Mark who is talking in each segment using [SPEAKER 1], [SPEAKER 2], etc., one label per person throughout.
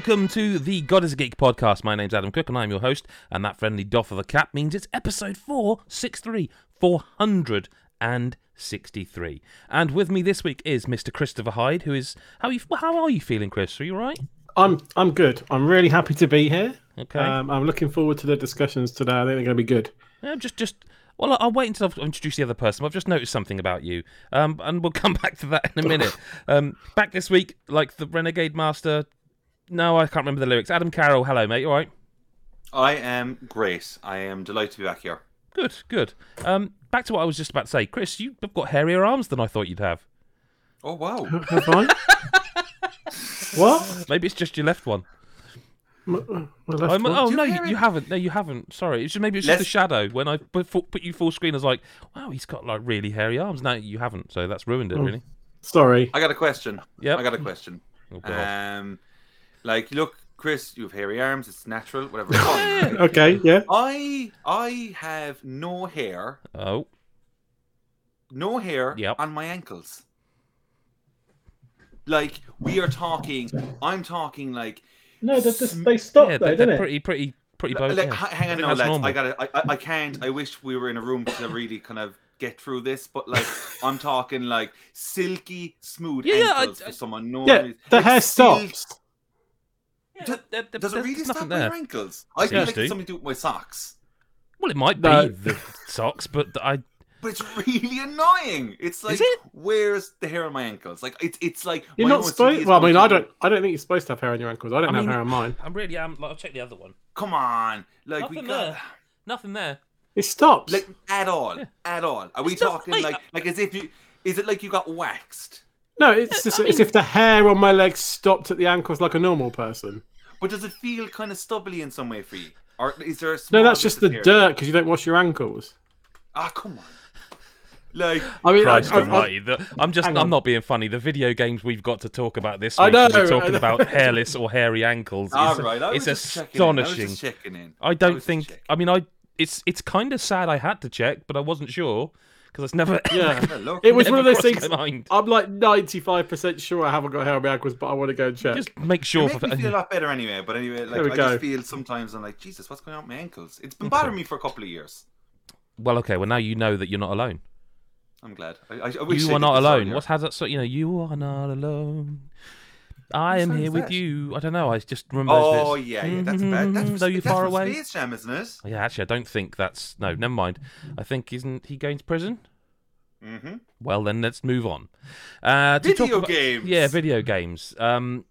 [SPEAKER 1] Welcome to the God is a Geek podcast. My name's Adam Cook and I'm your host. And that friendly doff of a cap means it's episode 463, 463. And with me this week is Mr. Christopher Hyde, who is. How are you, how are you feeling, Chris? Are you all right?
[SPEAKER 2] I'm I'm good. I'm really happy to be here.
[SPEAKER 1] Okay.
[SPEAKER 2] Um, I'm looking forward to the discussions today. I think they're going to be good.
[SPEAKER 1] Yeah, just, just. Well, I'll wait until I've introduced the other person. I've just noticed something about you, um, and we'll come back to that in a minute. um, back this week, like the Renegade Master. No, I can't remember the lyrics. Adam Carroll, hello, mate. You all right?
[SPEAKER 3] I am Grace. I am delighted to be back here.
[SPEAKER 1] Good, good. Um, back to what I was just about to say, Chris. You've got hairier arms than I thought you'd have.
[SPEAKER 3] Oh wow!
[SPEAKER 2] Have I? what?
[SPEAKER 1] Maybe it's just your left one.
[SPEAKER 2] My, my left
[SPEAKER 1] I'm-
[SPEAKER 2] one?
[SPEAKER 1] oh
[SPEAKER 3] Do you
[SPEAKER 1] no, you, you haven't. No, you haven't. Sorry, it's just, maybe it's just
[SPEAKER 3] Let's-
[SPEAKER 1] a shadow. When I put, put you full screen, I was like, wow, he's got like really hairy arms. No, you haven't. So that's ruined it,
[SPEAKER 2] Oh.
[SPEAKER 1] really.
[SPEAKER 2] Sorry.
[SPEAKER 3] I got a question.
[SPEAKER 1] Yeah,
[SPEAKER 3] I got a question.
[SPEAKER 1] Oh, God.
[SPEAKER 3] Um, like, look, Chris, you have hairy arms. It's natural. Whatever. It's fine, right?
[SPEAKER 2] Okay. Yeah.
[SPEAKER 3] I I have no hair,
[SPEAKER 1] oh,
[SPEAKER 3] no hair
[SPEAKER 1] Yep.
[SPEAKER 3] on my ankles. Like we are talking. I'm talking like.
[SPEAKER 2] No, they,
[SPEAKER 3] Sm-
[SPEAKER 2] they stopped
[SPEAKER 1] yeah,
[SPEAKER 2] though,
[SPEAKER 1] they're,
[SPEAKER 2] didn't
[SPEAKER 1] they're
[SPEAKER 2] it?
[SPEAKER 1] pretty, pretty, pretty.
[SPEAKER 3] Like,
[SPEAKER 1] both,
[SPEAKER 3] like,
[SPEAKER 1] yeah.
[SPEAKER 3] hang on,
[SPEAKER 1] think
[SPEAKER 3] no,
[SPEAKER 1] that's
[SPEAKER 3] lads.
[SPEAKER 1] normal.
[SPEAKER 3] I got I, I, I can't. I wish we were in a room to really kind of get through this, but like I'm talking like silky smooth
[SPEAKER 1] Yeah, yeah, I-
[SPEAKER 3] ankles
[SPEAKER 1] I-
[SPEAKER 3] for someone normally.
[SPEAKER 2] Yeah, the
[SPEAKER 3] like
[SPEAKER 2] hair
[SPEAKER 3] silk-
[SPEAKER 2] stops.
[SPEAKER 1] Yeah,
[SPEAKER 3] Does-
[SPEAKER 1] there- there-
[SPEAKER 3] Does it really
[SPEAKER 1] nothing
[SPEAKER 3] stop
[SPEAKER 1] there.
[SPEAKER 3] my ankles? I feel like it's something to do with my socks.
[SPEAKER 1] Well, it might
[SPEAKER 2] No.
[SPEAKER 1] be the socks, but I.
[SPEAKER 3] But it's really annoying. It's like,
[SPEAKER 1] it?
[SPEAKER 3] where's the hair on my ankles? Like, it's it's like
[SPEAKER 2] You're
[SPEAKER 3] my
[SPEAKER 2] not
[SPEAKER 3] OCD
[SPEAKER 2] supposed.
[SPEAKER 3] is
[SPEAKER 2] Well, I mean, I don't. I don't think you're supposed to have hair on your ankles. I don't
[SPEAKER 1] I
[SPEAKER 2] have
[SPEAKER 1] mean-
[SPEAKER 2] hair on mine.
[SPEAKER 1] I really am. Like, I'll check the other one.
[SPEAKER 3] Come on, like
[SPEAKER 1] Nothing
[SPEAKER 3] we got
[SPEAKER 1] there. Nothing there.
[SPEAKER 2] It stops.
[SPEAKER 3] like at all,
[SPEAKER 1] Yeah.
[SPEAKER 3] at all. Are we
[SPEAKER 1] It's not-
[SPEAKER 3] talking
[SPEAKER 1] mate,
[SPEAKER 3] like like as if you? Is it like you got waxed?
[SPEAKER 2] no, it's just
[SPEAKER 1] I
[SPEAKER 2] it's
[SPEAKER 1] mean-
[SPEAKER 2] if the hair on my legs stopped at the ankles like a normal person.
[SPEAKER 3] But does it feel kind of stubbly in some way for you? Or is there a
[SPEAKER 2] No, that's just the
[SPEAKER 3] hair?
[SPEAKER 2] dirt because you don't wash your ankles.
[SPEAKER 3] Ah, come on. Like,
[SPEAKER 2] I mean,
[SPEAKER 1] Christ
[SPEAKER 2] I, I,
[SPEAKER 1] almighty. The, I'm just, I'm
[SPEAKER 2] on.
[SPEAKER 1] not being funny. The video games we've got to talk about this
[SPEAKER 2] I
[SPEAKER 1] week,
[SPEAKER 2] know,
[SPEAKER 1] we're
[SPEAKER 2] I
[SPEAKER 1] talking
[SPEAKER 2] know.
[SPEAKER 1] about hairless or hairy ankles.
[SPEAKER 3] all
[SPEAKER 1] is-
[SPEAKER 3] right, I was
[SPEAKER 1] it's
[SPEAKER 3] just checking in. I
[SPEAKER 1] astonishing.
[SPEAKER 3] in.
[SPEAKER 1] I don't
[SPEAKER 3] was
[SPEAKER 1] think. I mean, I. It's it's kind of sad. I had to check, but I wasn't sure because it's never.
[SPEAKER 2] yeah.
[SPEAKER 3] Well, look,
[SPEAKER 2] It was one of those things.
[SPEAKER 1] mind.
[SPEAKER 2] I'm like 95% sure I haven't got hair on my ankles, but I want to go and check.
[SPEAKER 1] Just make
[SPEAKER 3] It
[SPEAKER 1] sure.
[SPEAKER 3] makes
[SPEAKER 1] For,
[SPEAKER 3] me feel a lot better anyway. But anyway, like I
[SPEAKER 2] go.
[SPEAKER 3] just feel sometimes I'm like, Jesus, what's going on with my ankles? It's been bothering me for a couple of years.
[SPEAKER 1] well, okay. Well, now you know that you're not alone.
[SPEAKER 3] I'm glad. I, I, I wish
[SPEAKER 1] You
[SPEAKER 3] I
[SPEAKER 1] are not alone.
[SPEAKER 3] earlier.
[SPEAKER 1] What's has that? So you know, you are not alone. I am here with
[SPEAKER 3] that?
[SPEAKER 1] you. I don't know. I just remember.
[SPEAKER 3] Oh
[SPEAKER 1] those bits.
[SPEAKER 3] yeah, yeah, that's bad. That's,
[SPEAKER 1] Mhm, Though you're
[SPEAKER 3] that's
[SPEAKER 1] far
[SPEAKER 3] from
[SPEAKER 1] away.
[SPEAKER 3] Space Jam, isn't it?
[SPEAKER 1] Yeah, actually, I don't think that's no. Never mind. I think isn't he going to prison?
[SPEAKER 3] Mm-hmm.
[SPEAKER 1] Well, then let's move on. Uh,
[SPEAKER 3] Video
[SPEAKER 1] about-
[SPEAKER 3] games.
[SPEAKER 1] Yeah, video games. Um,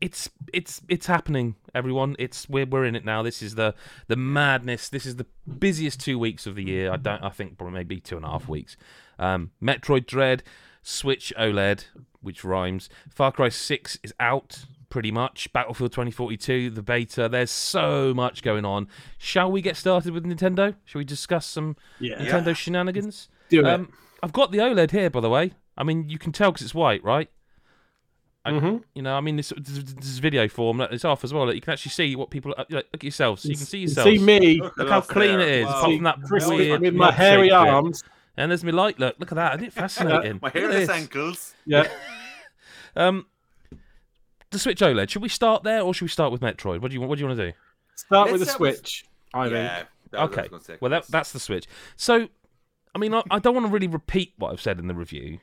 [SPEAKER 1] it's it's it's happening, everyone. It's we're we're in it now. This is the the madness. This is the busiest two weeks of the year. I don't. I think probably maybe two and a half weeks. Um, Metroid Dread, Switch OLED, which rhymes. Far Cry Six is out. Pretty much. Battlefield 2042, the beta. There's so much going on. Shall we get started with Nintendo? Shall we discuss some
[SPEAKER 2] yeah.
[SPEAKER 1] Nintendo shenanigans?
[SPEAKER 2] Do it.
[SPEAKER 1] Um, I've got the OLED here, by the way. I mean, you can tell because it's white, right? I-
[SPEAKER 2] Mhm.
[SPEAKER 1] You know, I mean, this, this, this is video form. It's off as well. You can actually see what people. Like, look at yourselves. So you can see yourselves.
[SPEAKER 2] See me
[SPEAKER 1] Look how clean it is.
[SPEAKER 3] Wow.
[SPEAKER 1] Apart from that
[SPEAKER 2] crispy
[SPEAKER 1] weird
[SPEAKER 2] with my
[SPEAKER 1] milkshake
[SPEAKER 2] hairy
[SPEAKER 1] bit.
[SPEAKER 2] Arms.
[SPEAKER 1] And there's my light. Look, look at that. Isn't it fascinating?
[SPEAKER 3] My
[SPEAKER 1] Look at
[SPEAKER 3] hairless ankles.
[SPEAKER 2] Yeah.
[SPEAKER 1] Um, the Switch OLED. Should we start there, or should we start with Metroid? What do you want? What do you want to do?
[SPEAKER 2] Start
[SPEAKER 3] Let's
[SPEAKER 2] with the
[SPEAKER 3] start with-
[SPEAKER 2] Switch. I think.
[SPEAKER 3] Yeah. that was what I
[SPEAKER 1] Okay.
[SPEAKER 3] was gonna say.
[SPEAKER 1] Well, that, that's the Switch. So, I mean, I, I don't want to really repeat what I've said in the review,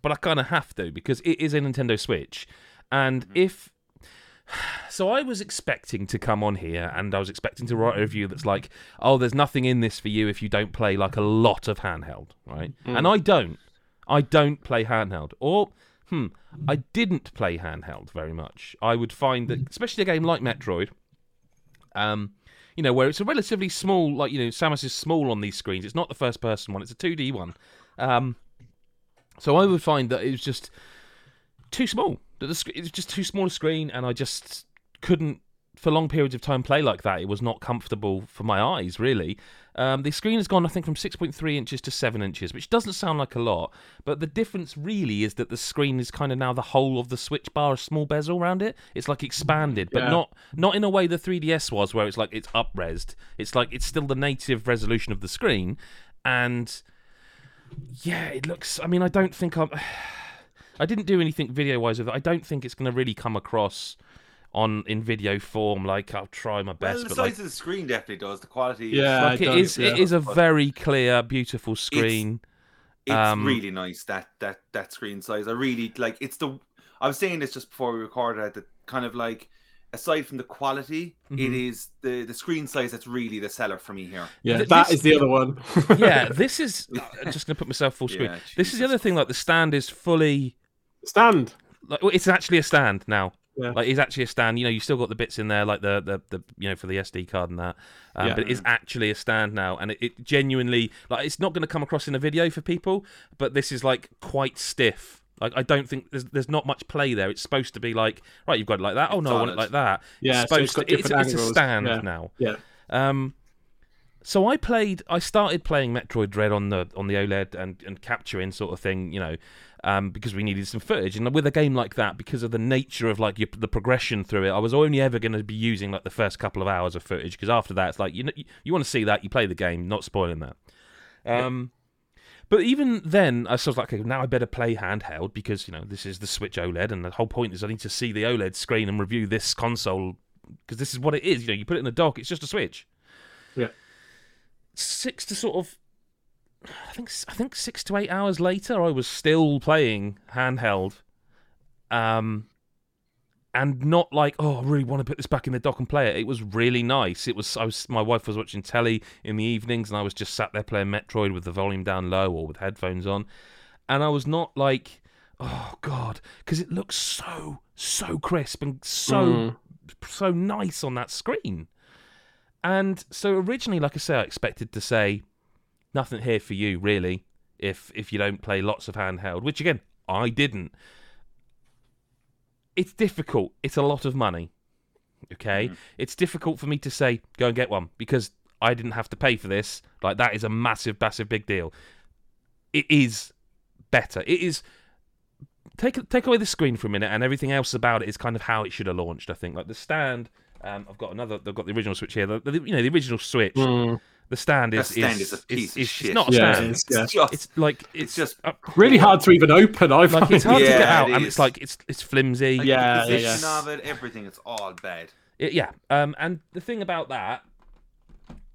[SPEAKER 1] but I kind of have to because it is a Nintendo Switch. And if. So I was expecting to come on here and I was expecting to write a review that's like, oh, there's nothing in this for you if you don't play like a lot of handheld, right? And I don't. I don't play handheld. Or, hmm, I didn't play handheld very much. I would find that, especially a game like Metroid, um, you know, where it's a relatively small, like you know, Samus is small on these screens. It's not the first person one; it's a two D one. Um, so I would find that it was just too small. That the sc- it was just too small a screen, and I just couldn't, for long periods of time, play like that. It was not comfortable for my eyes, really. Um, the screen has gone, I think, from 6.3 inches to 7 inches, which doesn't sound like a lot, but the difference really is that the screen is kind of now the whole of the Switch bar, a small bezel around it. It's like expanded, but
[SPEAKER 2] Yeah.
[SPEAKER 1] not not in a way the 3DS was, where it's like it's upresed. It's like it's still the native resolution of the screen, and yeah, it looks. I mean, I don't think I'm. I didn't do anything video wise with it. I don't think it's going to really come across on in video form. Like I'll try my best,
[SPEAKER 3] well, the
[SPEAKER 1] but
[SPEAKER 3] size
[SPEAKER 1] like,
[SPEAKER 3] of the screen definitely does. The quality.
[SPEAKER 2] Yeah,
[SPEAKER 1] like
[SPEAKER 2] it
[SPEAKER 1] it is,
[SPEAKER 2] yeah.
[SPEAKER 1] is a very clear, beautiful screen.
[SPEAKER 3] It's
[SPEAKER 1] Um,
[SPEAKER 3] really nice that that that screen size. I really like. It's the. I was saying this just before we recorded. That kind of like, aside from the quality, it
[SPEAKER 1] Mhm.
[SPEAKER 3] is the the screen size that's really the seller for me here.
[SPEAKER 2] Yeah,
[SPEAKER 1] Th-
[SPEAKER 2] that
[SPEAKER 1] this-
[SPEAKER 2] is the other one.
[SPEAKER 1] yeah, this is. I'm just gonna put myself full screen.
[SPEAKER 3] Yeah,
[SPEAKER 1] this is the other thing. Like the stand is fully.
[SPEAKER 2] Stand.
[SPEAKER 1] Like well, it's actually a stand now.
[SPEAKER 2] Yeah.
[SPEAKER 1] Like it's actually a stand. You know, you still got the bits in there, like the the, the you know for the SD card and that. Um,
[SPEAKER 2] Yeah.
[SPEAKER 1] But it is actually a stand now, and it, it genuinely like it's not going to come across in a video for people. But this is like quite stiff. Like I don't think there's there's not much play there. It's supposed to be like right, you've got it like that. Oh no, I want it like that.
[SPEAKER 2] Yeah,
[SPEAKER 1] it's
[SPEAKER 2] so it's
[SPEAKER 1] supposed to. It's, it's a stand
[SPEAKER 2] Yeah.
[SPEAKER 1] now.
[SPEAKER 2] Yeah.
[SPEAKER 1] Um, so I played. I started playing Metroid Dread on the on the OLED and and capturing sort of thing, you know, um, because we needed some footage. And with a game like that, because of the nature of like your, the progression through it, I was only ever going to be using like the first couple of hours of footage. Because after that, it's like you know, you, you want to see that, you play the game, not spoiling that. Um. But even then, I was like, okay, now I better play handheld because you know this is the Switch OLED, and the whole point is I need to see the OLED screen and review this console because this is what it is. You know, you put it in a dock, it's just a Switch.
[SPEAKER 2] Yeah.
[SPEAKER 1] Six to sort of, I think I think six to eight hours later, I was still playing handheld, um, and not like, oh, I really want to put this back in the dock and play it. It was really nice. It was. I was. My wife was watching telly in the evenings, and I was just sat there playing Metroid with the volume down low or with headphones on, and I was not like, oh god, because it looks so so crisp and so
[SPEAKER 2] Mm.
[SPEAKER 1] so nice on that screen. And so originally, like I say, I expected to say nothing here for you, really, if if you don't play lots of handheld, which again I didn't. It's difficult. It's a lot of money. Okay, mm-hmm. it's difficult for me to say go and get one because I didn't have to pay for this. Like that is a massive, massive, big deal. It is better. It is take take away the screen for a minute, and everything else about it is kind of how it should have launched. I think like the stand. Um, I've got another. They've got the original Switch here. The, the- you know the original Switch.
[SPEAKER 2] Mm.
[SPEAKER 1] The stand is
[SPEAKER 3] stand
[SPEAKER 1] is,
[SPEAKER 3] is a piece
[SPEAKER 1] is,
[SPEAKER 3] of
[SPEAKER 1] is-
[SPEAKER 3] shit.
[SPEAKER 1] It's not a
[SPEAKER 2] Yeah,
[SPEAKER 1] stand.
[SPEAKER 2] it is, yeah.
[SPEAKER 3] just
[SPEAKER 1] It's like it's,
[SPEAKER 3] It's just-
[SPEAKER 1] uh,
[SPEAKER 2] Really hard to even open. I
[SPEAKER 1] like it's hard to get out,
[SPEAKER 3] it
[SPEAKER 1] and it's like it's it's flimsy.
[SPEAKER 3] like,
[SPEAKER 2] Yeah,
[SPEAKER 3] the
[SPEAKER 2] yeah,
[SPEAKER 3] position
[SPEAKER 2] yeah.
[SPEAKER 3] of it, everything. It's all bad.
[SPEAKER 1] It- yeah. Um, and the thing about that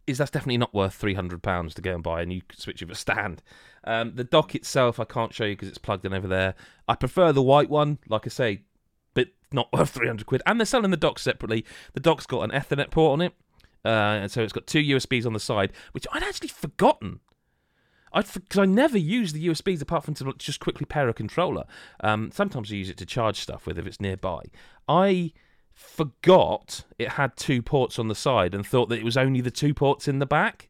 [SPEAKER 1] is that's definitely not worth three hundred pounds to go and buy a new Switch with a stand. Um, the dock itself, I can't show you because it's plugged in over there. I prefer the white one, like I say, but not worth three hundred quid. And they're selling the dock separately. The dock's got an Ethernet port on it, uh, and so it's got two USBs on the side, which I'd actually forgotten. I because I never use the USBs apart from to just quickly pair a controller. Um, sometimes I use it to charge stuff with if it's nearby. I forgot it had two ports on the side and thought that it was only the two ports in the back.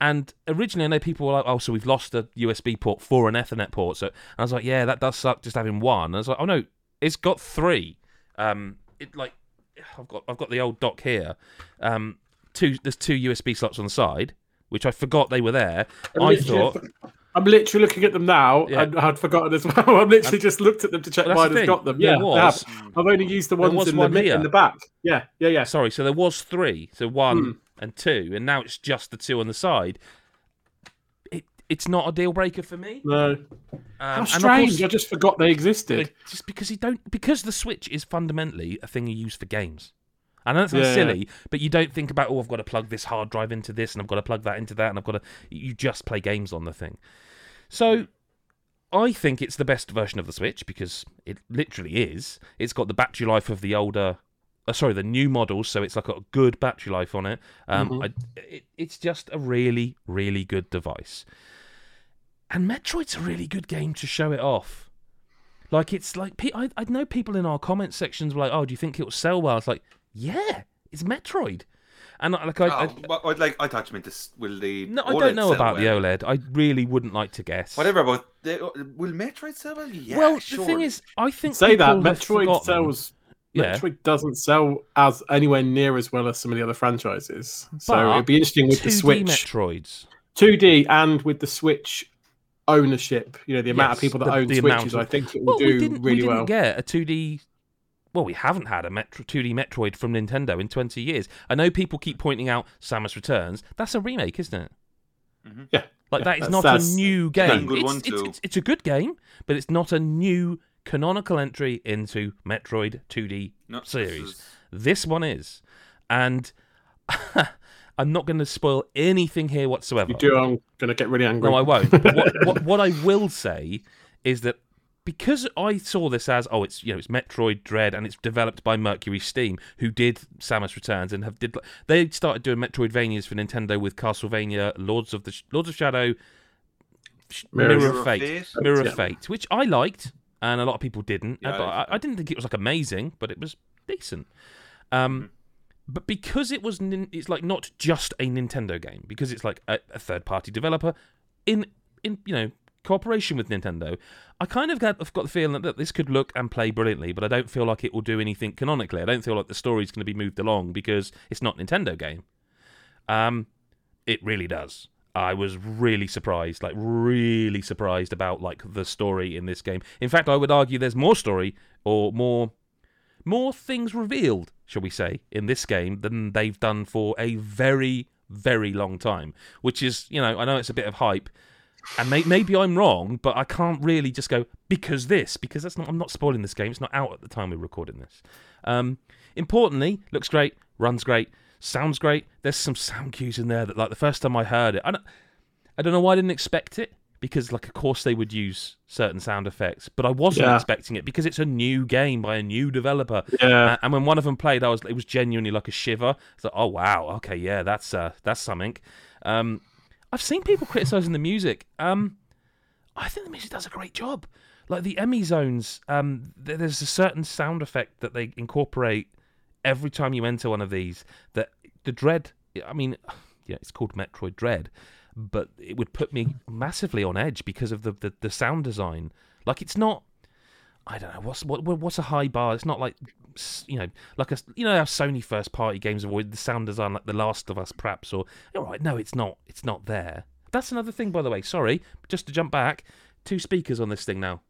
[SPEAKER 1] And originally, I know people were like, "Oh, so we've lost a USB port for an Ethernet port." So I was like, "Yeah, that does suck just having one." And I was like, "Oh no, it's got three. Um, it like I've got I've got the old dock here. Um, two there's two USB slots on the side, which I forgot they were there. I thought
[SPEAKER 2] I'm literally looking at them now.
[SPEAKER 1] Yeah.
[SPEAKER 2] and I had forgotten as well. I've literally just looked at them to check mine has got them.
[SPEAKER 1] There
[SPEAKER 2] Yeah,
[SPEAKER 1] was.
[SPEAKER 2] I've only used the ones in the
[SPEAKER 1] one here.
[SPEAKER 2] in the back. Yeah, yeah, yeah.
[SPEAKER 1] sorry, so there was three, so one
[SPEAKER 2] Hmm.
[SPEAKER 1] and two, and now it's just the two on the side. It it's not a deal breaker for me.
[SPEAKER 2] No.
[SPEAKER 1] Um,
[SPEAKER 2] How strange!
[SPEAKER 1] course-
[SPEAKER 2] I just forgot they existed.
[SPEAKER 1] Just because you don't because the Switch is fundamentally a thing you use for games. I know that sounds
[SPEAKER 2] Yeah.
[SPEAKER 1] silly, but you don't think about oh I've got to plug this hard drive into this and I've got to plug that into that and I've got to you just play games on the thing. So I think it's the best version of the Switch because it literally is. It's got the battery life of the older uh, sorry, the new models, so it's like got a good battery life on it. Um,
[SPEAKER 2] Mhm.
[SPEAKER 1] I, it. It's just a really, really good device. And Metroid's a really good game to show it off. Like it's like I I know people in our comment sections were like, "Oh, do you think it'll sell well?" It's like, yeah, it's Metroid, and I- like I, oh, I
[SPEAKER 3] Oh, but I'd like I thought you meant this. Will the
[SPEAKER 1] no, I don't know about
[SPEAKER 3] well?
[SPEAKER 1] the OLED. I really wouldn't like to guess.
[SPEAKER 3] Whatever about the, uh, will Metroid sell well? Yeah,
[SPEAKER 1] well, the thing is, I think
[SPEAKER 2] Say that Metroid sells.
[SPEAKER 1] Yeah.
[SPEAKER 2] Metroid doesn't sell as anywhere near as well as some of the other franchises. So
[SPEAKER 1] But
[SPEAKER 2] it'd be interesting with the
[SPEAKER 1] 2D
[SPEAKER 2] Switch,
[SPEAKER 1] Metroids.
[SPEAKER 2] 2D, and with the Switch ownership. You know, the amount
[SPEAKER 1] Yes,
[SPEAKER 2] of people that
[SPEAKER 1] the-
[SPEAKER 2] own
[SPEAKER 1] the
[SPEAKER 2] Switches.
[SPEAKER 1] of-
[SPEAKER 2] I think it will
[SPEAKER 1] Well, we
[SPEAKER 2] do
[SPEAKER 1] didn't, we
[SPEAKER 2] really
[SPEAKER 1] didn't
[SPEAKER 2] well.
[SPEAKER 1] get a 2D. Well, we haven't had a Metro, 2D Metroid from Nintendo in 20 years. I know people keep pointing out Samus Returns. That's a remake, isn't it? Mm-hmm.
[SPEAKER 2] Yeah,
[SPEAKER 1] Like
[SPEAKER 2] yeah,
[SPEAKER 1] that is not
[SPEAKER 2] that's
[SPEAKER 1] a new game.
[SPEAKER 3] good
[SPEAKER 1] It's, it's, it's, it's a good game, but it's not a new canonical entry into Metroid 2D
[SPEAKER 3] No, this
[SPEAKER 1] series.
[SPEAKER 3] is-
[SPEAKER 1] This one is, and I'm not going to spoil anything here whatsoever.
[SPEAKER 2] You do, I'm going to get really angry.
[SPEAKER 1] No, I won't. What, what, what I will say is that because I saw this as oh, it's you know it's Metroid Dread and it's developed by Mercury Steam, who did Samus Returns and have did they started doing Metroidvanias for Nintendo with Castlevania, Lords of the Lords of Shadow,
[SPEAKER 2] Mirror
[SPEAKER 1] Mirror,
[SPEAKER 3] of
[SPEAKER 1] of Fate,
[SPEAKER 3] Fate.
[SPEAKER 1] Mirror
[SPEAKER 2] Yeah.
[SPEAKER 1] of Fate, which I liked and a lot of people didn't.
[SPEAKER 3] Yeah,
[SPEAKER 1] but
[SPEAKER 3] I-
[SPEAKER 1] I, I didn't think it was like amazing, but it was decent. Um, but because it was, it's like not just a Nintendo game because it's like a, a third-party developer in in you know cooperation with Nintendo. I kind of got, I've got the feeling that this could look and play brilliantly, but I don't feel like it will do anything canonically. I don't feel like the story's going to be moved along because it's not Nintendo game. Um, it really does. I was really surprised, like really surprised about like the story in this game. In fact, I would argue there's more story or more more things revealed, shall we say, in this game than they've done for a very very long time, which is, you know, I know it's a bit of hype and may- maybe I'm wrong, but I can't really just go because this because that's not I'm not spoiling this game. It's not out at the time we're recording this. Um, importantly, looks great, runs great, sounds great. There's some sound cues in there that like the first time I heard it, I don't, I don't know why I didn't expect it because like of course they would use certain sound effects, but I wasn't
[SPEAKER 2] Yeah.
[SPEAKER 1] expecting it because it's a new game by a new developer.
[SPEAKER 2] Yeah.
[SPEAKER 1] And when one of them played, I was it was genuinely like a shiver. It's like, oh wow, okay, yeah, that's uh, that's something. Um, I've seen people criticizing the music. Um, I think the music does a great job. Like the EMMI zones, um, there's a certain sound effect that they incorporate every time you enter one of these. That the dread. I mean, yeah, it's called Metroid Dread, but it would put me massively on edge because of the the, the sound design. Like it's not. I don't know what's what what- what's a high bar. It's not like you know like a you know how Sony first party games avoid the sound design like The Last of Us perhaps or all right no it's not it's not there. That's another thing by the way. Sorry, just to jump back, two speakers on this thing now,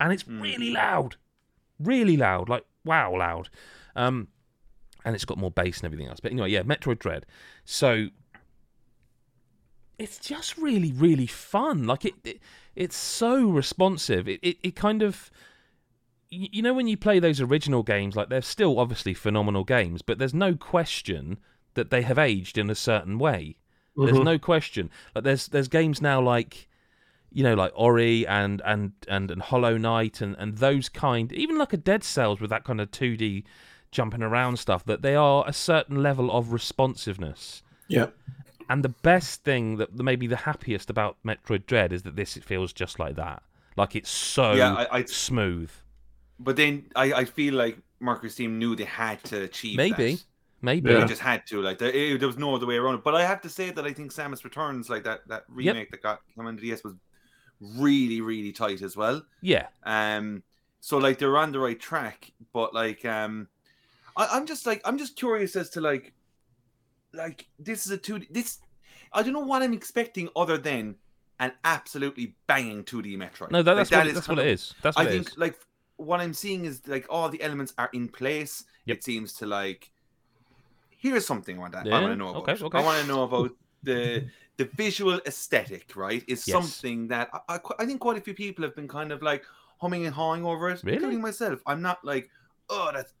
[SPEAKER 1] and it's really loud, really loud, like wow loud. Um, and it's got more bass and everything else. But anyway, yeah, Metroid Dread. So it's just really, really fun. Like it, it it's so responsive. It, it, it kind of, you know, when you play those original games, like they're still obviously phenomenal games, but there's no question that they have aged in a certain way. There's
[SPEAKER 2] Mhm.
[SPEAKER 1] no question. Like there's there's games now like you know like Ori and and and, and Hollow Knight and and those kind even like a Dead Cells with that kind of 2D jumping around stuff that they are a certain level of responsiveness.
[SPEAKER 2] Yeah.
[SPEAKER 1] And the best thing that maybe the happiest about Metroid Dread is that this it feels just like that. Like it's so
[SPEAKER 3] Yeah, I, I
[SPEAKER 1] smooth.
[SPEAKER 3] but then I, I feel like Mercury Steam knew they had to achieve
[SPEAKER 1] Maybe.
[SPEAKER 3] that.
[SPEAKER 1] Maybe.
[SPEAKER 2] Yeah.
[SPEAKER 3] They just had to. Like there, there was no other way around it. But I have to say that I think Samus Returns, like that that remake that got came on DS, was really really tight as well.
[SPEAKER 1] Yeah.
[SPEAKER 3] Um, so like they're on the right track, but like um, I, I'm just like I'm just curious as to like, like this is a two this. I don't know what I'm expecting other than an absolutely banging 2D Metroid.
[SPEAKER 1] No, that, that's
[SPEAKER 3] that
[SPEAKER 1] what, it-
[SPEAKER 3] is
[SPEAKER 1] that's what
[SPEAKER 3] of-
[SPEAKER 1] it is. That's
[SPEAKER 3] I
[SPEAKER 1] what it
[SPEAKER 3] think
[SPEAKER 1] is.
[SPEAKER 3] like what I'm seeing is like all the elements are in place.
[SPEAKER 1] Yep.
[SPEAKER 3] It seems to like here's something I want to,
[SPEAKER 1] Yeah,
[SPEAKER 3] I want to know about.
[SPEAKER 1] okay, okay.
[SPEAKER 3] I want to know about the the visual aesthetic, right? Is
[SPEAKER 1] Yes.
[SPEAKER 3] something that I, I, I think quite a few people have been kind of like humming and hawing over it,
[SPEAKER 1] Really?
[SPEAKER 3] including myself. I'm not like, oh, that's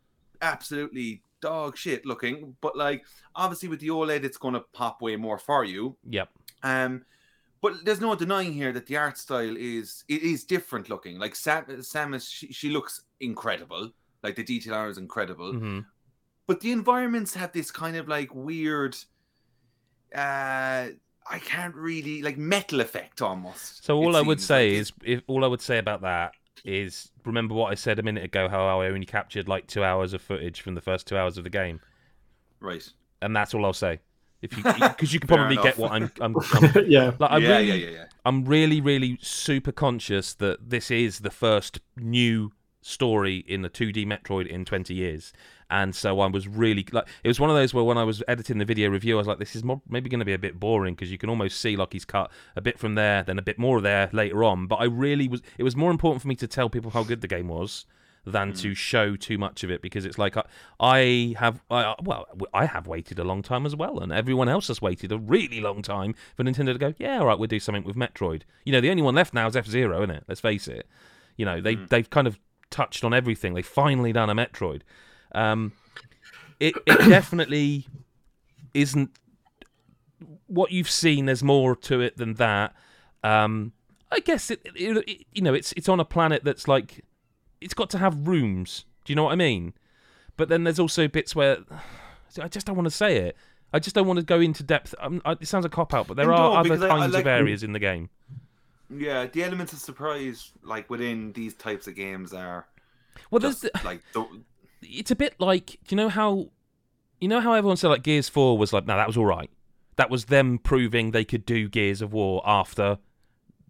[SPEAKER 3] absolutely dog shit looking, but like obviously with the OLED, it's going to pop way more for you.
[SPEAKER 1] Yep.
[SPEAKER 3] Um, but there's no denying here that the art style is it is different looking. Like Sam, Samus, she, she looks incredible. Like the detail art is incredible.
[SPEAKER 1] hmm
[SPEAKER 3] But the environments have this kind of like weird. Uh, I can't really like metal effect almost.
[SPEAKER 1] So all I would say
[SPEAKER 3] like.
[SPEAKER 1] is, if all I would say about that is, remember what I said a minute ago, how I only captured like two hours of footage from the first two hours of the game,
[SPEAKER 3] right.
[SPEAKER 1] and that's all I'll say. If you, because you can
[SPEAKER 3] Fair
[SPEAKER 1] probably get what I'm, I'm, I'm
[SPEAKER 2] yeah.
[SPEAKER 1] like, I
[SPEAKER 3] yeah,
[SPEAKER 1] really,
[SPEAKER 3] yeah, yeah, yeah.
[SPEAKER 1] I'm really, really super conscious that this is the first new story in the 2D Metroid in 20 years. And so I was really like, it was one of those where when I was editing the video review, I was like, this is more, maybe going to be a bit boring because you can almost see like he's cut a bit from there, then a bit more there later on. But I really was, it was more important for me to tell people how good the game was than to hmm. show too much of it because it's like I, I have I, uh, well I have waited a long time as well and everyone else has waited a really long time for Nintendo to go yeah all right we'll do something with Metroid you know the only one left now is F Zero isn't it let's face it you know they hmm. they've kind of touched on everything. they've finally done a Metroid. Um, it it definitely isn't what you've seen. There's more to it than that. Um, I guess it, it, it, you know, it's it's on a planet that's like, it's got to have rooms. Do you know what I mean? But then there's also bits where I just don't want to say it. I just don't want to go into depth. I, it sounds a cop out, but there
[SPEAKER 3] No,
[SPEAKER 1] are other
[SPEAKER 3] because I- I
[SPEAKER 1] kinds
[SPEAKER 3] like-
[SPEAKER 1] of areas in the game.
[SPEAKER 3] Yeah, the elements of surprise, like within these types of games, are
[SPEAKER 1] Well, there's the,
[SPEAKER 3] like the,
[SPEAKER 1] it's a bit like do you know how you know how everyone said like Gears Four was like no that was all right. That was them proving they could do Gears of War after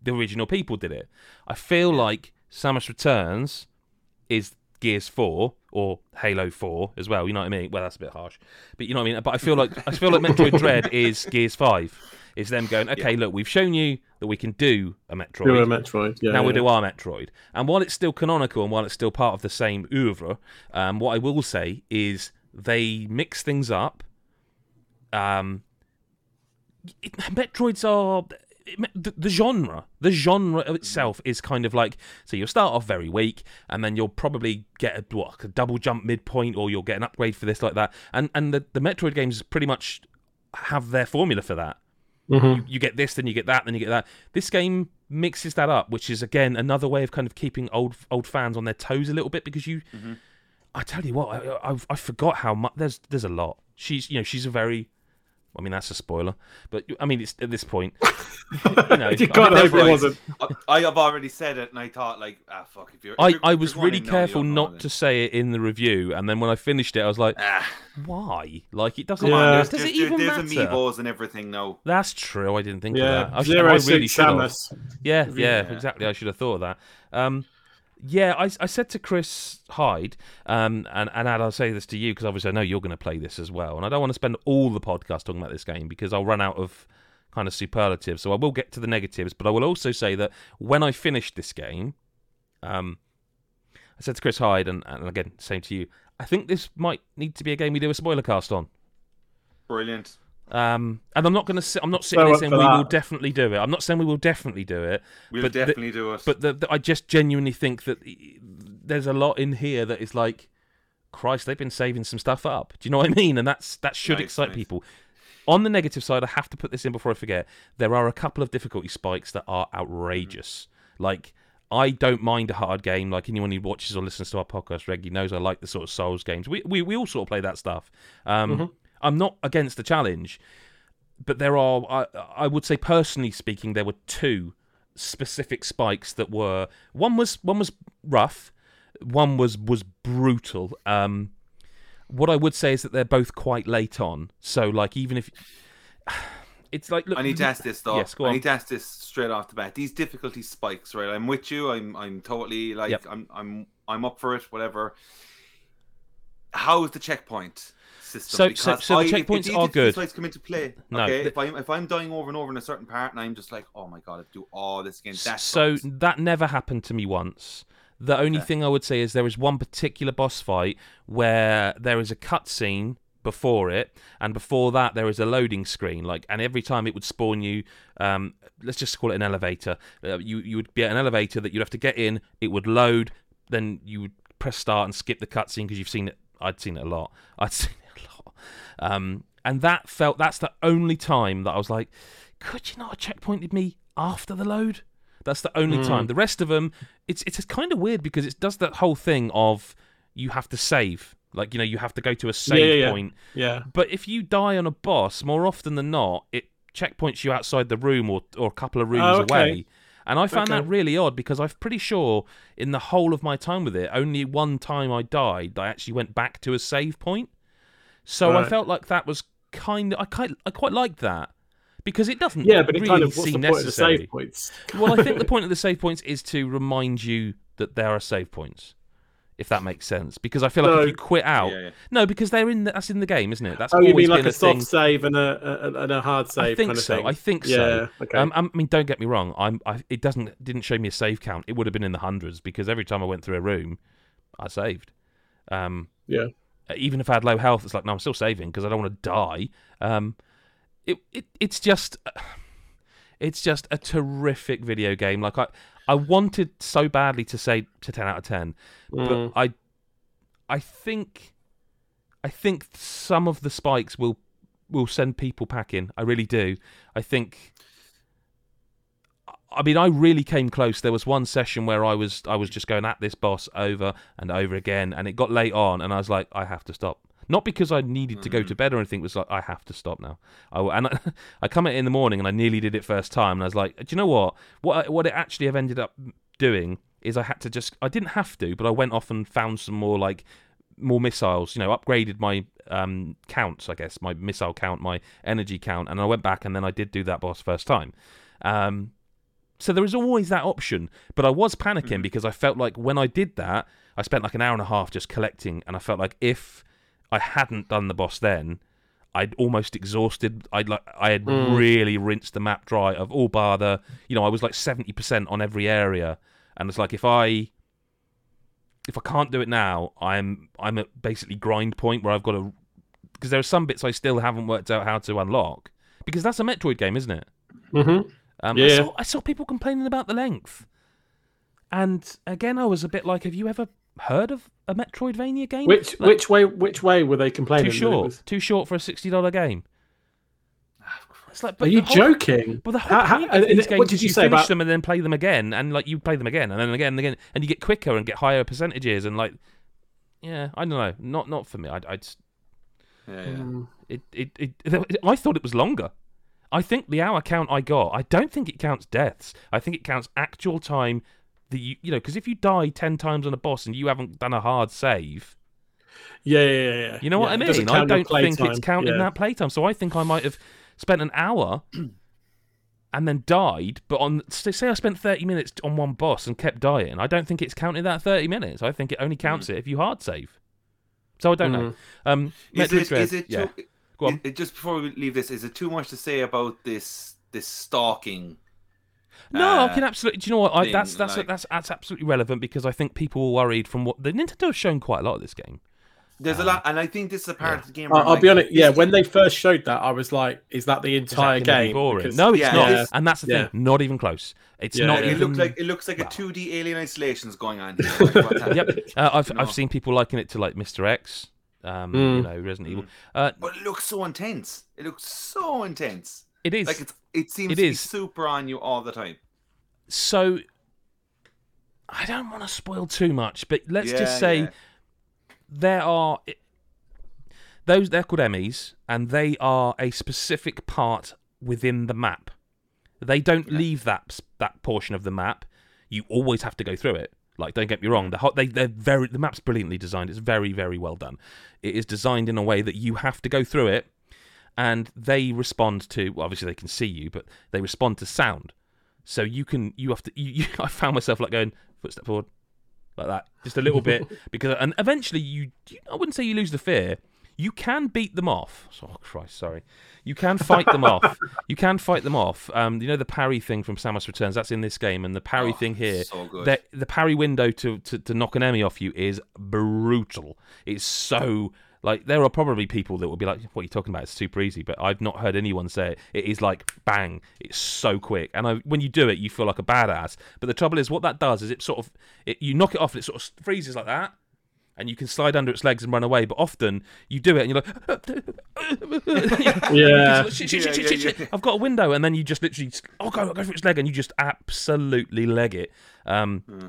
[SPEAKER 1] the original people did it. I feel like Samus Returns is Gears Four or Halo Four as well. You know what I mean? Well, that's a bit harsh, but you know what I mean. But I feel like I feel like Metroid Dread is Gears Five. It's them going okay. Look, we've shown you that we can do a Metroid.
[SPEAKER 2] Do a Metroid. Yeah.
[SPEAKER 1] now
[SPEAKER 2] yeah.
[SPEAKER 1] we do our Metroid. And while it's still canonical and while it's still part of the same oeuvre, um, what I will say is they mix things up. Um, it, Metroids are the, the genre. The genre itself is kind of like so. You'll start off very weak, and then you'll probably get a, what, a double jump midpoint, or you'll get an upgrade for this like that. And and the, the Metroid games pretty much have their formula for that
[SPEAKER 2] Mhm.
[SPEAKER 1] you get this, then you get that, then you get that. This game mixes that up, which is again another way of kind of keeping old old fans on their toes a little bit because you. I tell you what, I, I I forgot how much there's there's a lot. She's you know she's a very. I mean that's a spoiler, but I mean it's at this point. you know,
[SPEAKER 2] you
[SPEAKER 1] I-
[SPEAKER 2] can't
[SPEAKER 3] that's
[SPEAKER 2] hope it
[SPEAKER 3] right.
[SPEAKER 2] wasn't.
[SPEAKER 3] I, I have already said it, and I thought like, ah, fuck. If you're, if
[SPEAKER 1] I,
[SPEAKER 3] you're-
[SPEAKER 1] I was really
[SPEAKER 3] going in now, you
[SPEAKER 1] careful
[SPEAKER 3] don't
[SPEAKER 1] not to say it in the review, and then when I finished it, I was like,
[SPEAKER 3] Ah,
[SPEAKER 1] "Why? Like it doesn't.
[SPEAKER 3] come on,
[SPEAKER 2] Yeah.
[SPEAKER 3] there's,
[SPEAKER 1] Does
[SPEAKER 3] there's,
[SPEAKER 1] it even
[SPEAKER 3] there's
[SPEAKER 1] matter?
[SPEAKER 3] amiibos and everything now.
[SPEAKER 1] That's true. I didn't think of
[SPEAKER 2] Yeah.
[SPEAKER 1] that. I, should,
[SPEAKER 2] Zero
[SPEAKER 1] I really should.
[SPEAKER 2] Samus.
[SPEAKER 1] Yeah, yeah,
[SPEAKER 3] Yeah.
[SPEAKER 1] exactly. I should have thought of that. Um, yeah, I, I said to Chris Hyde, um, and, and Ad, I'll say this to you because obviously I know you're going to play this as well. And I don't want to spend all the podcast talking about this game because I'll run out of kind of superlatives. So I will get to the negatives, but I will also say that when I finished this game, um, I said to Chris Hyde, and, and again, same to you, I think this might need to be a game we do a spoiler cast on.
[SPEAKER 3] Brilliant.
[SPEAKER 1] Um, and I'm not going to. I'm not sitting
[SPEAKER 2] So
[SPEAKER 1] there saying
[SPEAKER 2] for
[SPEAKER 1] we will definitely do it. I'm not saying we will definitely do it.
[SPEAKER 3] We'll
[SPEAKER 1] But the-
[SPEAKER 3] definitely do it.
[SPEAKER 1] But the, the, I just genuinely think that there's a lot in here that is like, Christ, they've been saving some stuff up. Do you know what I mean? And that's that should
[SPEAKER 3] Nice,
[SPEAKER 1] excite
[SPEAKER 3] nice.
[SPEAKER 1] people. On the negative side, I have to put this in before I forget. There are a couple of difficulty spikes that are outrageous. Like I don't mind a hard game. Like anyone who watches or listens to our podcast regularly knows I like the sort of Souls games. We we, we all sort of play that stuff. Um, I'm not against the challenge, but there are. I, I would say personally speaking, there were two specific spikes that were one was one was rough, one was was brutal. Um, what I would say is that they're both quite late on. So like even if it's like look,
[SPEAKER 3] I need to ask this though.
[SPEAKER 1] Yes, go
[SPEAKER 3] I need to ask this straight off the bat. These difficulty spikes, right? I'm with you. I'm I'm totally like
[SPEAKER 1] Yep.
[SPEAKER 3] I'm I'm I'm up for it. Whatever. How is the checkpoint system?
[SPEAKER 1] So- so- so the
[SPEAKER 3] I-
[SPEAKER 1] checkpoints are good.
[SPEAKER 3] Spikes come into play.
[SPEAKER 1] No,
[SPEAKER 3] okay.
[SPEAKER 1] the-
[SPEAKER 3] if I'm if I'm dying over and over in a certain part, and I'm just like, oh my god, I do all this again. That
[SPEAKER 1] so
[SPEAKER 3] sucks.
[SPEAKER 1] that never happened to me once. The only
[SPEAKER 3] Okay.
[SPEAKER 1] thing I would say is there is one particular boss fight where there is a cutscene before it, and before that there is a loading screen. Like, and every time it would spawn you, um, let's just call it an elevator. Uh, you you would be at an elevator that you'd have to get in. It would load, then you would press start and skip the cutscene because you've seen it. I'd seen it a lot. I'd seen it a lot. Um, and that felt that's the only time that I was like, could you not have checkpointed me after the load? That's the only
[SPEAKER 2] Mm.
[SPEAKER 1] time. The rest of them, it's it's kind of weird because it does that whole thing of you have to save, like you know you have to go to a save
[SPEAKER 2] yeah, yeah.
[SPEAKER 1] point.
[SPEAKER 2] Yeah.
[SPEAKER 1] But if you die on a boss, more often than not, it checkpoints you outside the room or or a couple of rooms
[SPEAKER 2] Oh, okay.
[SPEAKER 1] away. And I found that really odd because I'm pretty sure in the whole of my time with it, only one time I died, I actually went back to a save point. So I felt like that was kind of I quite I quite liked that because it doesn't
[SPEAKER 2] Yeah, but it
[SPEAKER 1] really
[SPEAKER 2] kind of what's
[SPEAKER 1] seem
[SPEAKER 2] the point of the
[SPEAKER 1] necessary.
[SPEAKER 2] save points?
[SPEAKER 1] well, I think the point of the save points is to remind you that there are save points, if that makes sense. Because I feel like
[SPEAKER 2] No.
[SPEAKER 1] if you quit out,
[SPEAKER 3] Yeah, yeah.
[SPEAKER 1] no, because they're in the, that's in the game, isn't it? That's
[SPEAKER 2] Oh, you mean like a
[SPEAKER 1] a
[SPEAKER 2] soft
[SPEAKER 1] thing.
[SPEAKER 2] save and a, a and a hard save
[SPEAKER 1] I think
[SPEAKER 2] kind of
[SPEAKER 1] so.
[SPEAKER 2] thing?
[SPEAKER 1] I think
[SPEAKER 2] yeah,
[SPEAKER 1] so.
[SPEAKER 2] Okay.
[SPEAKER 1] Um, I mean, don't get me wrong. I'm. I, it doesn't didn't show me a save count. It would have been in the hundreds because every time I went through a room, I saved. Um,
[SPEAKER 2] yeah.
[SPEAKER 1] Even if I had low health, it's like no, I'm still saving because I don't want to die. Um, it, it it's just It's just a terrific video game. Like I, I wanted so badly to say to ten out of ten,
[SPEAKER 2] Mm.
[SPEAKER 1] but I, I think, I think some of the spikes will will send people packing. I really do. I think. I mean, I really came close. There was one session where I was I was just going at this boss over and over again, and it got late on, and I was like, I have to stop. Not because I needed to go to bed or anything. It was like I have to stop now. I, and I, I come in in the morning, and I nearly did it first time, and I was like, do you know what? What what it actually have ended up doing is I had to just I didn't have to, but I went off and found some more like more missiles. You know, upgraded my um, counts, I guess, my missile count, my energy count, and I went back and then I did do that boss first time. Um, so there is always that option, but I was panicking because I felt like when I did that, I spent like an hour and a half just collecting, and I felt like if I hadn't done the boss then, I'd almost exhausted. I'd like I had
[SPEAKER 2] Mm.
[SPEAKER 1] really rinsed the map dry of all bar the. You know, I was like seventy percent on every area, and it's like if I if I can't do it now, I'm I'm at basically grind point where I've got to because there are some bits I still haven't worked out how to unlock because that's a Metroid game, isn't it?
[SPEAKER 2] Mhm.
[SPEAKER 1] Um, I,
[SPEAKER 2] Yeah.
[SPEAKER 1] saw, I saw people complaining about the length, and again, I was a bit like, "Have you ever heard of a Metroidvania game?
[SPEAKER 2] Which
[SPEAKER 1] Like,
[SPEAKER 2] which way which way were they complaining?
[SPEAKER 1] too short?
[SPEAKER 2] was-
[SPEAKER 1] Too short for a sixty dollar game." It's like, but
[SPEAKER 2] Are you
[SPEAKER 1] whole-
[SPEAKER 2] joking?
[SPEAKER 1] But the whole
[SPEAKER 2] How- how-
[SPEAKER 1] point these games
[SPEAKER 2] what did you
[SPEAKER 1] you
[SPEAKER 2] say
[SPEAKER 1] finish
[SPEAKER 2] about-
[SPEAKER 1] them and then play them again, and like you play them again and then again and again, and you get quicker and get higher percentages, and like, yeah, I don't know, not not for me. I I just
[SPEAKER 3] Yeah, yeah.
[SPEAKER 2] Mm.
[SPEAKER 1] it, it, it, I thought it was longer. I think the hour count I got, I don't think it counts deaths. I think it counts actual time that you, you know, because if you die 10 times on a boss and you haven't done a hard save,
[SPEAKER 2] Yeah, yeah, yeah, yeah.
[SPEAKER 1] you know what
[SPEAKER 2] Yeah,
[SPEAKER 1] I mean? I don't think
[SPEAKER 2] playtime.
[SPEAKER 1] it's counting
[SPEAKER 2] Yeah.
[SPEAKER 1] that playtime. So I think I might have spent an hour and then died, but on, say say I spent 30 minutes on one boss and kept dying, I don't think it's counting that 30 minutes. I think it only counts it if you hard save. So I don't know. Um,
[SPEAKER 3] Is
[SPEAKER 1] Metroid
[SPEAKER 3] it, it
[SPEAKER 1] yeah.
[SPEAKER 3] too,
[SPEAKER 1] Go on.
[SPEAKER 3] it- it- just before we leave this, is it too much to say about this this stalking?
[SPEAKER 1] No, I
[SPEAKER 3] uh,
[SPEAKER 1] can absolutely. Do you know what? I,
[SPEAKER 3] thing,
[SPEAKER 1] that's that's
[SPEAKER 3] like-
[SPEAKER 1] that's that's absolutely relevant because I think people were worried from what the Nintendo has shown quite a lot of this game.
[SPEAKER 3] There's a lot, and I think this is a part
[SPEAKER 1] yeah.
[SPEAKER 3] of the game. where
[SPEAKER 2] I'll,
[SPEAKER 3] I'm
[SPEAKER 2] I'll be honest. Yeah, when they first showed that, I was like, "Is that the
[SPEAKER 1] Is that
[SPEAKER 2] entire game?"
[SPEAKER 1] boring?
[SPEAKER 2] Because-
[SPEAKER 1] No, it's
[SPEAKER 3] Yeah,
[SPEAKER 1] not,
[SPEAKER 2] yeah.
[SPEAKER 1] and that's the
[SPEAKER 2] Yeah.
[SPEAKER 1] thing. Not even close. It's
[SPEAKER 2] Yeah,
[SPEAKER 1] not
[SPEAKER 3] it
[SPEAKER 1] even.
[SPEAKER 3] looks like it looks like a 2D Alien Isolation's going on. Here. Like.
[SPEAKER 1] Yep, uh, I've
[SPEAKER 3] No.
[SPEAKER 1] I've seen people liken it to like Mr X, um, you
[SPEAKER 2] Mm.
[SPEAKER 1] know, Resident Evil. Uh,
[SPEAKER 3] But it looks so intense. It looks so intense.
[SPEAKER 1] it is
[SPEAKER 3] Like it's it seems
[SPEAKER 1] It
[SPEAKER 3] to
[SPEAKER 1] is.
[SPEAKER 3] be super on you all the time.
[SPEAKER 1] so. I don't want to spoil too much, but let's
[SPEAKER 3] Yeah,
[SPEAKER 1] just say
[SPEAKER 3] yeah.
[SPEAKER 1] there are those they're called EMMIs, and they are a specific part within the map. They don't
[SPEAKER 3] Yeah.
[SPEAKER 1] leave that that portion of the map. You always have to go through it. Like, don't get me wrong. The they they're very the map's brilliantly designed. It's very very well done. It is designed in a way that you have to go through it, and they respond to. Well, obviously, they can see you, but they respond to sound. So you can you have to. You, you, I found myself like going footstep forward, like that, just a little bit, because and eventually you, you. I wouldn't say you lose the fear. You can beat them off. Oh Christ, sorry. You can fight them off. You can fight them off. Um, you know the parry thing from Samus Returns. That's in this game, and the parry
[SPEAKER 3] Oh,
[SPEAKER 1] thing here.
[SPEAKER 3] so.
[SPEAKER 1] The, the parry window to, to to knock an enemy off you is brutal. It's so like there are probably people that will be like, "What are you talking about? It's super easy." But I've not heard anyone say it. It is like bang. It's so quick, and I, when you do it, you feel like a badass. But the trouble is, what that does is it sort of it, you knock it off, and it sort of freezes like that. And you can slide under its legs and run away, but often you do it and you're like,
[SPEAKER 2] Yeah.
[SPEAKER 1] shit, shit,
[SPEAKER 3] Yeah,
[SPEAKER 1] shit,
[SPEAKER 3] yeah,
[SPEAKER 1] shit, shit.
[SPEAKER 3] yeah.
[SPEAKER 1] I've got a window, and then you just literally, oh, go, go for its leg, and you just absolutely leg it. Um,
[SPEAKER 3] Hmm.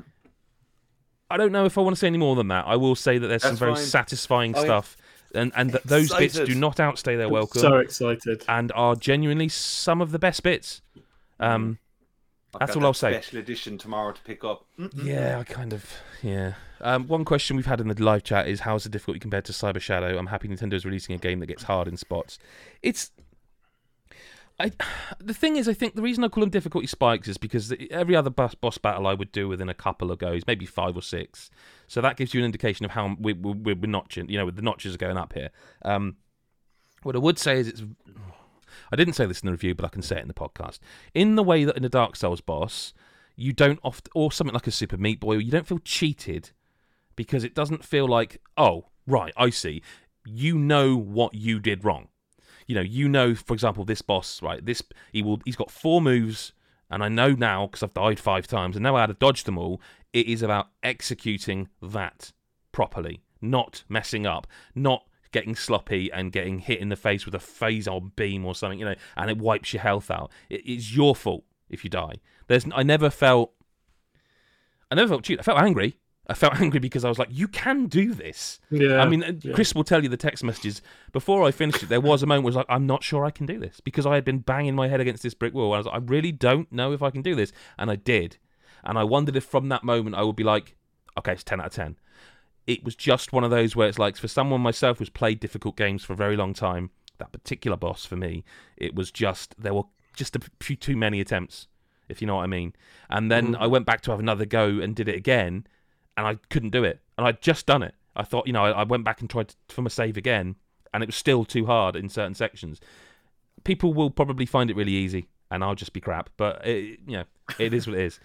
[SPEAKER 1] I don't know if I want to say any more than that. I will say that there's some very
[SPEAKER 3] fine.
[SPEAKER 1] satisfying
[SPEAKER 3] I-
[SPEAKER 1] stuff, and and th- those bits do not outstay their welcome,
[SPEAKER 2] So excited.
[SPEAKER 1] and are genuinely some of the best bits. Um,
[SPEAKER 3] I've
[SPEAKER 1] that's all
[SPEAKER 3] that
[SPEAKER 1] I'll say.
[SPEAKER 3] Special edition tomorrow to pick up. Mm-mm.
[SPEAKER 1] yeah, I kind of yeah. Um, one question we've had in the live chat is how's the difficulty compared to Cyber Shadow? I'm happy Nintendo is releasing a game that gets hard in spots. It's I, the thing is, I think the reason I call them difficulty spikes is because every other boss, battle I would do within a couple of goes, maybe five or six. So that gives you an indication of how we, we, we're notching. You know, the notches are going up here. Um, what I would say is it's. I didn't say this in the review, but I can say it in the podcast. In the way that in a Dark Souls boss, you don't oft or something like a Super Meat Boy, you don't feel cheated because it doesn't feel like, oh, right, I see. You know what you did wrong. you know, you know, for example, this boss, right? This he will he's got four moves, and I know now because I've died five times and know how to dodge them all. It is about executing that properly, not messing up, not getting sloppy and getting hit in the face with a Phazon beam or something, you know, and it wipes your health out. It, it's your fault if you die. There's I never felt I never felt cheated. I felt angry. I felt angry because I was like, "You can do this."
[SPEAKER 2] Yeah.
[SPEAKER 1] I mean, uh,
[SPEAKER 2] yeah.
[SPEAKER 1] Chris will tell you the text messages. Before I finished it, there was a moment where I was like, "I'm not sure I can do this," because I had been banging my head against this brick wall. I was like, "I really don't know if I can do this," and I did. And I wondered if from that moment I would be like, "Okay, it's ten out of 10. It was just one of those where it's like, for someone myself who's played difficult games for a very long time, that particular boss for me, it was just there were just a few too many attempts, if you know what I mean. And then
[SPEAKER 2] Mhm.
[SPEAKER 1] I went back to have another go and did it again, and I couldn't do it. And I'd just done it. I thought, you know, I, I went back and tried to, for my save again, and it was still too hard in certain sections. People will probably find it really easy, and I'll just be crap. But it, you know, it is what it is.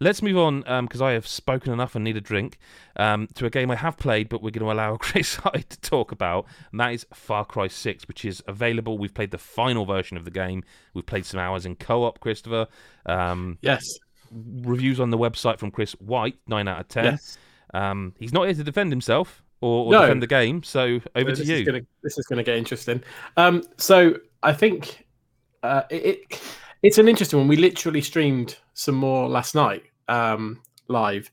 [SPEAKER 1] Let's move on because I have spoken enough and need a drink um, to a game I have played, but we're going to allow Chris Hyde to talk about, and that is Far Cry 6, which is available. We've played the final version of the game. We've played some hours in co-op, Christopher. Um,
[SPEAKER 2] yes.
[SPEAKER 1] Reviews on the website from Chris White, nine out of ten.
[SPEAKER 2] Yes.
[SPEAKER 1] Um, he's not here to defend himself or, or
[SPEAKER 2] No.
[SPEAKER 1] defend the game, so over
[SPEAKER 2] this
[SPEAKER 1] to
[SPEAKER 2] Is
[SPEAKER 1] you.
[SPEAKER 2] gonna, this is going to get interesting. Um, so I think uh, it, it it's an interesting one. We literally streamed some more last night um, live,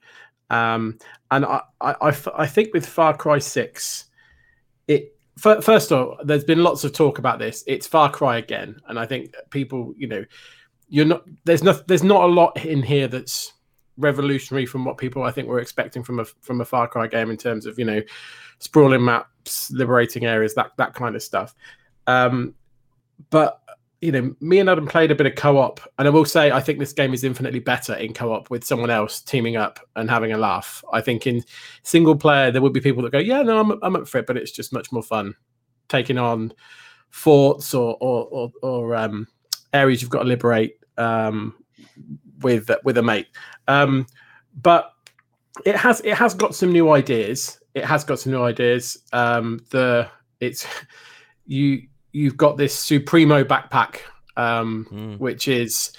[SPEAKER 2] um, and I think with Far Cry Six, it fir- first of all, there's been lots of talk about this. It's Far Cry again, and I think people, you know, you're not there's not there's not a lot in here that's revolutionary from what people I think were expecting from a from a Far Cry game in terms of you know sprawling maps, liberating areas, that that kind of stuff. Um, but you know, me and Adam played a bit of co-op, and I will say I think this game is infinitely better in co-op with someone else teaming up and having a laugh. I think in single player there would be people that go, "Yeah, no, I'm I'm up for it," but it's just much more fun taking on forts or or or, or um, areas you've got to liberate um, with with a mate. Um, but it has it has got some new ideas. It has got some new ideas. Um, the it's you you've got this Supremo backpack, um,
[SPEAKER 1] Mm.
[SPEAKER 2] which is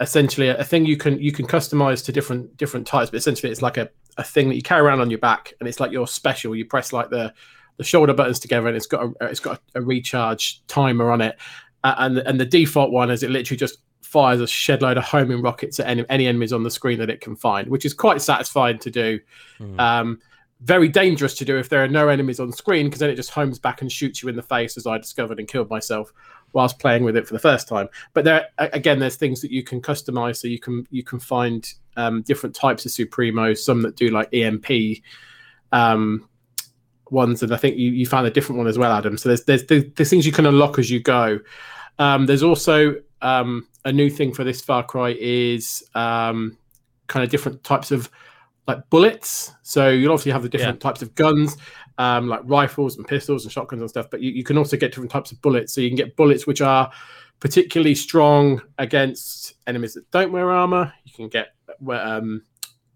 [SPEAKER 2] essentially a, thing you can you can customize to different different types. But essentially, it's like a, a thing that you carry around on your back, and it's like your special. You press like the the shoulder buttons together, and it's got a, it's got a, recharge timer on it. Uh, and and the default one is it literally just fires a shed load of homing rockets at any, any enemies on the screen that it can find, which is quite satisfying to do.
[SPEAKER 1] Mm.
[SPEAKER 2] Um, very dangerous to do if there are no enemies on screen because then it just homes back and shoots you in the face, as I discovered and killed myself whilst playing with it for the first time. But there, again, there's things that you can customize, so you can you can find um, different types of Supremos, some that do like EMP um, ones, and I think you, you found a different one as well, Adam. So there's there's there's things you can unlock as you go. Um, there's also um, a new thing for this Far Cry is um, kind of different types of like bullets. So you'll obviously have the different types of guns, um, like rifles and pistols and shotguns and stuff. But you, you can also get different types of bullets. So you can get bullets which are particularly strong against enemies that don't wear armor. You can get um,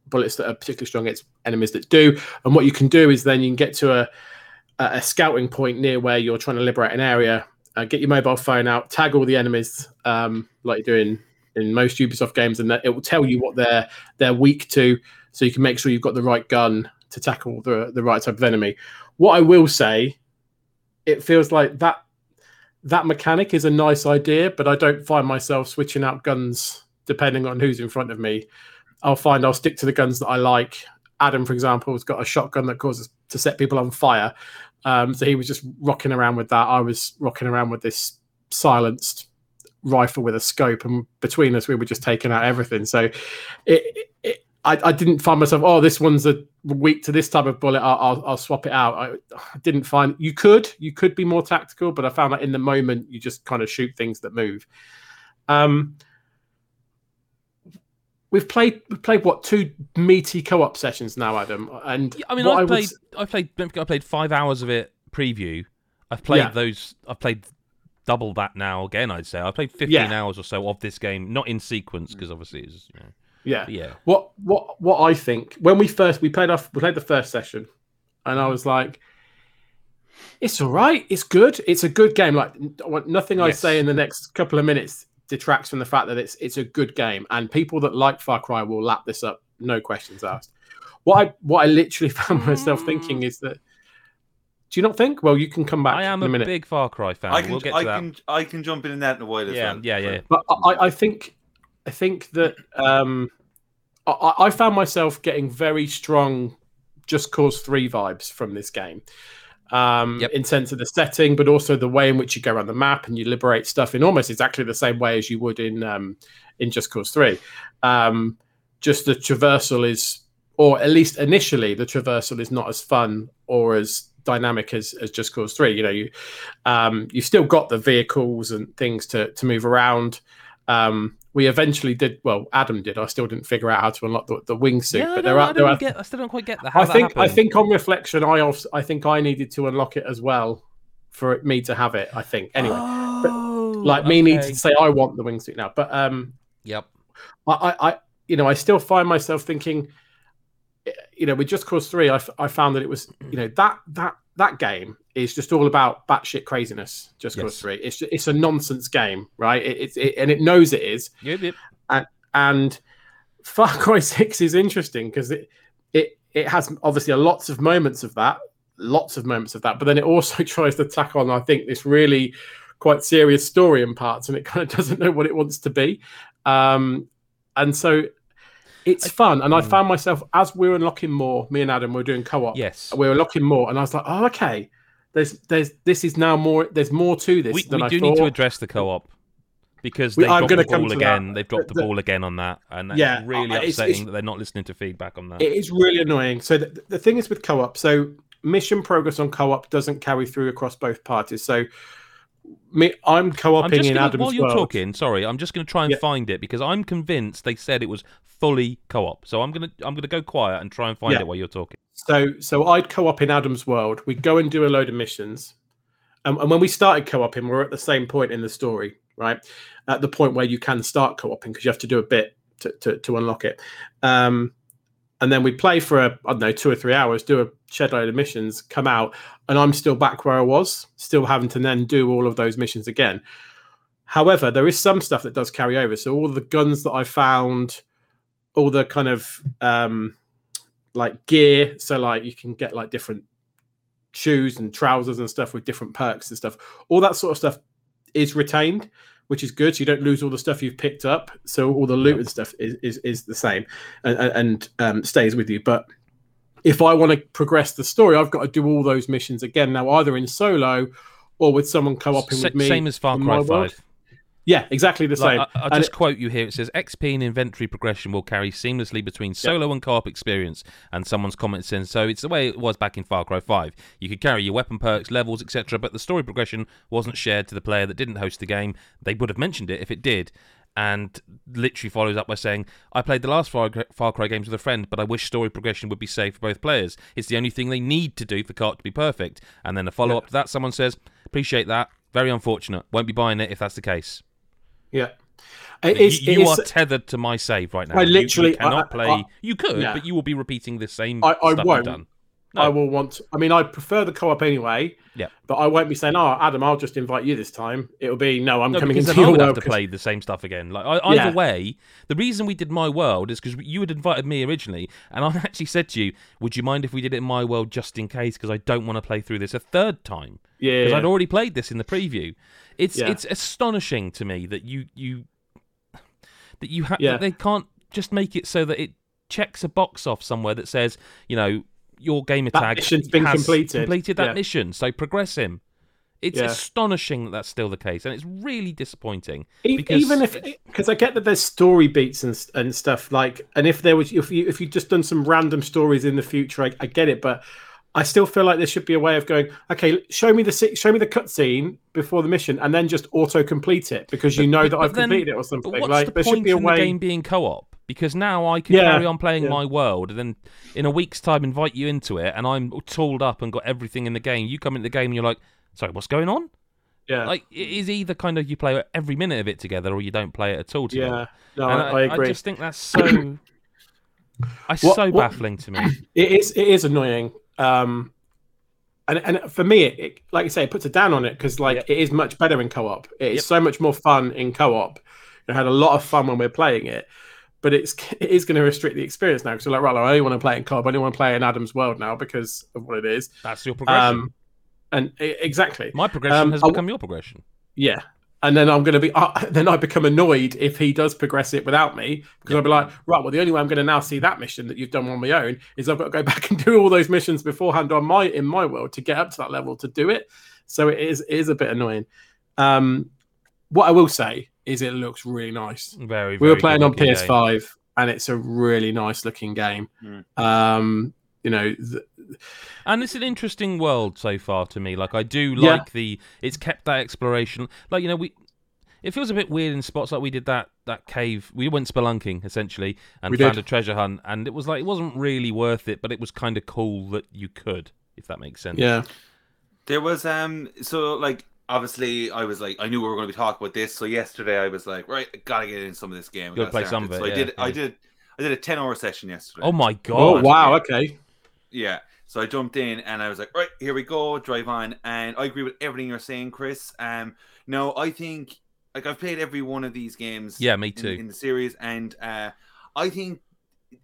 [SPEAKER 2] bullets that are particularly strong against enemies that do. And what you can do is then you can get to a a a scouting point near where you're trying to liberate an area. Uh, get your mobile phone out, tag all the enemies, um, like you do in, most Ubisoft games, and it will tell you what they're they're weak to, so you can make sure you've got the right gun to tackle the the right type of enemy. What I will say, it feels like that that mechanic is a nice idea, but I don't find myself switching out guns depending on who's in front of me. I'll find I'll stick to the guns that I like. Adam, for example, has got a shotgun that causes to set people on fire. Um, so he was just rocking around with that. I was rocking around with this silenced rifle with a scope, and between us, we were just taking out everything. So it, it, I, I didn't find myself. Oh, this one's a weak to this type of bullet. I'll, I'll, I'll swap it out. I, I didn't find you could you could be more tactical, but I found that in the moment you just kind of shoot things that move. Um, we've played we've played what two meaty co-op sessions now, Adam, and
[SPEAKER 1] Yeah, I mean, I
[SPEAKER 2] would
[SPEAKER 1] played, I played, don't forget, I played five hours of it preview. I've played
[SPEAKER 2] Yeah.
[SPEAKER 1] those. I've played double that now. Again, I'd say I've played fifteen
[SPEAKER 2] Yeah.
[SPEAKER 1] hours or so of this game, not in sequence because obviously it's you know,
[SPEAKER 2] yeah.
[SPEAKER 1] yeah.
[SPEAKER 2] What what what I think when we first we played off we played the first session, and I was like, It's all right. It's good. It's a good game. Like nothing I
[SPEAKER 1] Yes.
[SPEAKER 2] say in the next couple of minutes detracts from the fact that it's it's a good game, and people that like Far Cry will lap this up, no questions asked. What I what I literally found myself thinking is that. Do you not think? Well, you can come back
[SPEAKER 1] I am
[SPEAKER 2] in
[SPEAKER 1] a
[SPEAKER 2] a minute.
[SPEAKER 1] big Far Cry fan.
[SPEAKER 3] I can,
[SPEAKER 1] we'll get
[SPEAKER 3] I
[SPEAKER 1] to that.
[SPEAKER 3] can, I can jump in that in a while
[SPEAKER 1] yeah,
[SPEAKER 3] well.
[SPEAKER 1] yeah, yeah.
[SPEAKER 2] But I, I think I think that um, I, I found myself getting very strong Just Cause Three vibes from this game. Um,
[SPEAKER 1] Yep.
[SPEAKER 2] in sense of the setting, but also the way in which you go around the map and you liberate stuff in almost exactly the same way as you would in um, in Just Cause Three. Um, just the traversal is, or at least initially, the traversal is not as fun or as dynamic as, as Just Cause Three. You know, you um, you've still got the vehicles and things to to move around. Um, we eventually did well. Adam did. I still didn't figure out how to unlock the, the wingsuit,
[SPEAKER 1] yeah, I
[SPEAKER 2] but
[SPEAKER 1] don't,
[SPEAKER 2] there
[SPEAKER 1] I
[SPEAKER 2] are
[SPEAKER 1] don't
[SPEAKER 2] there are.
[SPEAKER 1] get. I still don't quite get the, how
[SPEAKER 2] I
[SPEAKER 1] that
[SPEAKER 2] think I think on reflection, I also, I think I needed to unlock it as well for me to have it. I think anyway,
[SPEAKER 1] Oh,
[SPEAKER 2] like me needing
[SPEAKER 1] okay.
[SPEAKER 2] to say I want the wingsuit now, but um,
[SPEAKER 1] Yep.
[SPEAKER 2] I, I, I, you know, I still find myself thinking, eh, you know, with Just Cause Three, I, f- I found that it was, you know, that that that game is just all about batshit craziness. Just Cause Three, it's it's a nonsense game, right? It, it's it, and it knows it is,
[SPEAKER 1] Yep, yep.
[SPEAKER 2] and Far Cry Six is interesting because it it it has obviously lots of moments of that, lots of moments of that, but then it also tries to tack on, I think, this really quite serious story in parts, and it kind of doesn't know what it wants to be, um, and so it's fun. And I
[SPEAKER 1] Mm.
[SPEAKER 2] found myself as we were unlocking more, me and Adam we were doing co-op.
[SPEAKER 1] Yes.
[SPEAKER 2] we were unlocking more, and I was like, oh, okay. There's, there's, this is now more. There's more to this
[SPEAKER 1] We,
[SPEAKER 2] than
[SPEAKER 1] we
[SPEAKER 2] I
[SPEAKER 1] do
[SPEAKER 2] thought.
[SPEAKER 1] need to address the co-op because they've
[SPEAKER 2] I'm
[SPEAKER 1] dropped
[SPEAKER 2] gonna
[SPEAKER 1] the
[SPEAKER 2] come
[SPEAKER 1] ball again.
[SPEAKER 2] that.
[SPEAKER 1] They've dropped the
[SPEAKER 2] The-
[SPEAKER 1] ball again on that, and that's
[SPEAKER 2] Yeah,
[SPEAKER 1] really
[SPEAKER 2] I- it's-
[SPEAKER 1] upsetting
[SPEAKER 2] it's-
[SPEAKER 1] that they're not listening to feedback on that.
[SPEAKER 2] It is really annoying. So the, the thing is with co-op, so mission progress on co-op doesn't carry through across both parties. So me, I'm
[SPEAKER 1] I'm
[SPEAKER 2] co-oping
[SPEAKER 1] just
[SPEAKER 2] in Adam's
[SPEAKER 1] while you're
[SPEAKER 2] world.
[SPEAKER 1] talking. Sorry, I'm just going to try and
[SPEAKER 2] Yeah.
[SPEAKER 1] find it because I'm convinced they said it was fully co-op. So I'm gonna I'm gonna go quiet and try and find
[SPEAKER 2] Yeah.
[SPEAKER 1] it while you're talking.
[SPEAKER 2] So so I'd co-op in Adam's world. We'd go and do a load of missions. Um, and when we started co-oping, we're at the same point in the story, right? At the point where you can start co-oping because you have to do a bit to, to, to unlock it. Um, and then we play for a, I don't know, two or three hours, do a shed load of missions, come out, and I'm still back where I was, still having to then do all of those missions again. However, there is some stuff that does carry over. So all the guns that I found, all the kind of um, like gear, so like you can get like different shoes and trousers and stuff with different perks and stuff. All that sort of stuff is retained, which is good. So you don't lose all the stuff you've picked up. So all the loot and stuff is is, is the same and, and, and um, stays with you. But if I want to progress the story, I've got to do all those missions again now, either in solo or with someone co-oping
[SPEAKER 1] Sa-
[SPEAKER 2] with me.
[SPEAKER 1] same as Far Cry. Five.
[SPEAKER 2] Yeah, exactly the
[SPEAKER 1] Like,
[SPEAKER 2] same.
[SPEAKER 1] I, I'll
[SPEAKER 2] And
[SPEAKER 1] just quote you here. It says XP and inventory progression will carry seamlessly between solo and co-op experience. And someone's comment says so. It's the way it was back in Far Cry Five. You could carry your weapon perks, levels, etc. But the story progression wasn't shared to the player that didn't host the game. They would have mentioned it if it did. And literally follows up by saying, "I played the last Far Cry, Far Cry games with a friend, but I wish story progression would be safe for both players. It's the only thing they need to do for co-op to be perfect." And then a follow up to that, someone says, "Appreciate that. Very unfortunate. Won't be buying it if that's the case."
[SPEAKER 2] yeah, it is.
[SPEAKER 1] you you
[SPEAKER 2] is-
[SPEAKER 1] are tethered to my save right now.
[SPEAKER 2] I literally-
[SPEAKER 1] you, cannot
[SPEAKER 2] I-
[SPEAKER 1] play.
[SPEAKER 2] I-
[SPEAKER 1] you could,
[SPEAKER 2] Yeah.
[SPEAKER 1] but you will be repeating the same
[SPEAKER 2] I- won't.
[SPEAKER 1] No.
[SPEAKER 2] I will want. To, I mean, I prefer the co-op anyway.
[SPEAKER 1] Yeah.
[SPEAKER 2] But I won't be saying, "Oh, Adam, I'll just invite you this time." It'll be, "No, I'm
[SPEAKER 1] No,
[SPEAKER 2] coming into
[SPEAKER 1] then I
[SPEAKER 2] your
[SPEAKER 1] would have
[SPEAKER 2] world."
[SPEAKER 1] to
[SPEAKER 2] 'cause-
[SPEAKER 1] play the same stuff again. Like I, either
[SPEAKER 2] Yeah.
[SPEAKER 1] way, the reason we did my world is because you had invited me originally, and I actually said to you, "Would you mind if we did it in my world just in case? Because I don't want to play through this a third time
[SPEAKER 2] Yeah,
[SPEAKER 1] because
[SPEAKER 2] yeah.
[SPEAKER 1] I'd already played this in the preview." It's
[SPEAKER 2] Yeah.
[SPEAKER 1] it's astonishing to me that you you that you have
[SPEAKER 2] Yeah.
[SPEAKER 1] that they can't just make it so that it checks a box off somewhere that says, you know, your gamer
[SPEAKER 2] That
[SPEAKER 1] tag
[SPEAKER 2] mission's been
[SPEAKER 1] has
[SPEAKER 2] completed.
[SPEAKER 1] completed that
[SPEAKER 2] Yeah.
[SPEAKER 1] mission, so progress him. It's
[SPEAKER 2] Yeah.
[SPEAKER 1] astonishing that that's still the case, and it's really disappointing. Because
[SPEAKER 2] even if because I get that there's story beats and and stuff like, and if there was if you if you just done some random stories in the future, I, I get it, but I still feel like there should be a way of going. Okay, show me the show me the cutscene before the mission, and then just auto complete it because you know that
[SPEAKER 1] but
[SPEAKER 2] I've
[SPEAKER 1] then-
[SPEAKER 2] completed it or
[SPEAKER 1] But
[SPEAKER 2] something.
[SPEAKER 1] what's
[SPEAKER 2] Like
[SPEAKER 1] the
[SPEAKER 2] there should
[SPEAKER 1] point
[SPEAKER 2] be a
[SPEAKER 1] in
[SPEAKER 2] way.
[SPEAKER 1] the game being co-op? Because now I can
[SPEAKER 2] Yeah,
[SPEAKER 1] carry on playing
[SPEAKER 2] yeah.
[SPEAKER 1] my world, and then in a week's time invite you into it, and I'm tooled up and got everything in the game. You come into the game and you're like, "Sorry, what's going on?"
[SPEAKER 2] Yeah,
[SPEAKER 1] Like it is either kind of you play every minute of it together, or you don't play it at all together.
[SPEAKER 2] yeah, no, I, I agree.
[SPEAKER 1] just think that's so. It's
[SPEAKER 2] What-
[SPEAKER 1] so
[SPEAKER 2] what-
[SPEAKER 1] baffling to me.
[SPEAKER 2] It is it is annoying. Um, and and for me, it, it like you say, it puts a down on it because like
[SPEAKER 1] Yep.
[SPEAKER 2] it is much better in co-op. It is
[SPEAKER 1] Yep.
[SPEAKER 2] so much more fun in co-op. I had a lot of fun when we're playing it, but it's it is going to restrict the experience now because you're like, right, I only want to play in co-op. I only want to play in Adam's World now because of what it is.
[SPEAKER 1] That's your progression.
[SPEAKER 2] Um, and exactly,
[SPEAKER 1] My progression
[SPEAKER 2] um,
[SPEAKER 1] has
[SPEAKER 2] I-
[SPEAKER 1] become your progression.
[SPEAKER 2] yeah. And then I'm going to be, uh, then I become annoyed if he does progress it without me because I'll be like, right, well, the only way I'm going to now see that mission that you've done on my own is I've got to go back and do all those missions beforehand on my in my world to get up to that level to do it. So it is it is a bit annoying. Um, what I will say is it looks really nice.
[SPEAKER 1] Very.
[SPEAKER 2] We were playing on
[SPEAKER 1] good-looking game.
[SPEAKER 2] PS5 and it's a really nice looking game.
[SPEAKER 3] Mm.
[SPEAKER 2] Um, you know, th-
[SPEAKER 1] and it's an interesting world so far to me. Like I do
[SPEAKER 2] Yeah.
[SPEAKER 1] like the it's kept that exploration. Like you know we. It feels a bit weird in spots like we did that that cave. We went spelunking essentially and
[SPEAKER 2] We
[SPEAKER 1] found
[SPEAKER 2] did.
[SPEAKER 1] a treasure hunt, and it was like it wasn't really worth it, but it was kind of cool that you could, if that makes sense.
[SPEAKER 2] yeah,
[SPEAKER 3] There was um so like obviously I was like I knew we were going to be talking about this. So yesterday I was like, right, I gotta get in some of this game. I
[SPEAKER 1] Gotta
[SPEAKER 3] gotta
[SPEAKER 1] play
[SPEAKER 3] start
[SPEAKER 1] some of
[SPEAKER 3] So
[SPEAKER 1] it,
[SPEAKER 3] I did
[SPEAKER 1] yeah,
[SPEAKER 3] I did I did a ten hour session yesterday.
[SPEAKER 1] Oh my god.
[SPEAKER 2] oh wow, okay,
[SPEAKER 3] Yeah. So I jumped in and I was like, right, here we go, drive on. And I agree with everything you're saying, Chris. Um, no, I think like I've played every one of these games.
[SPEAKER 1] Yeah, me
[SPEAKER 3] in-
[SPEAKER 1] too.
[SPEAKER 3] In, the series, and uh, I think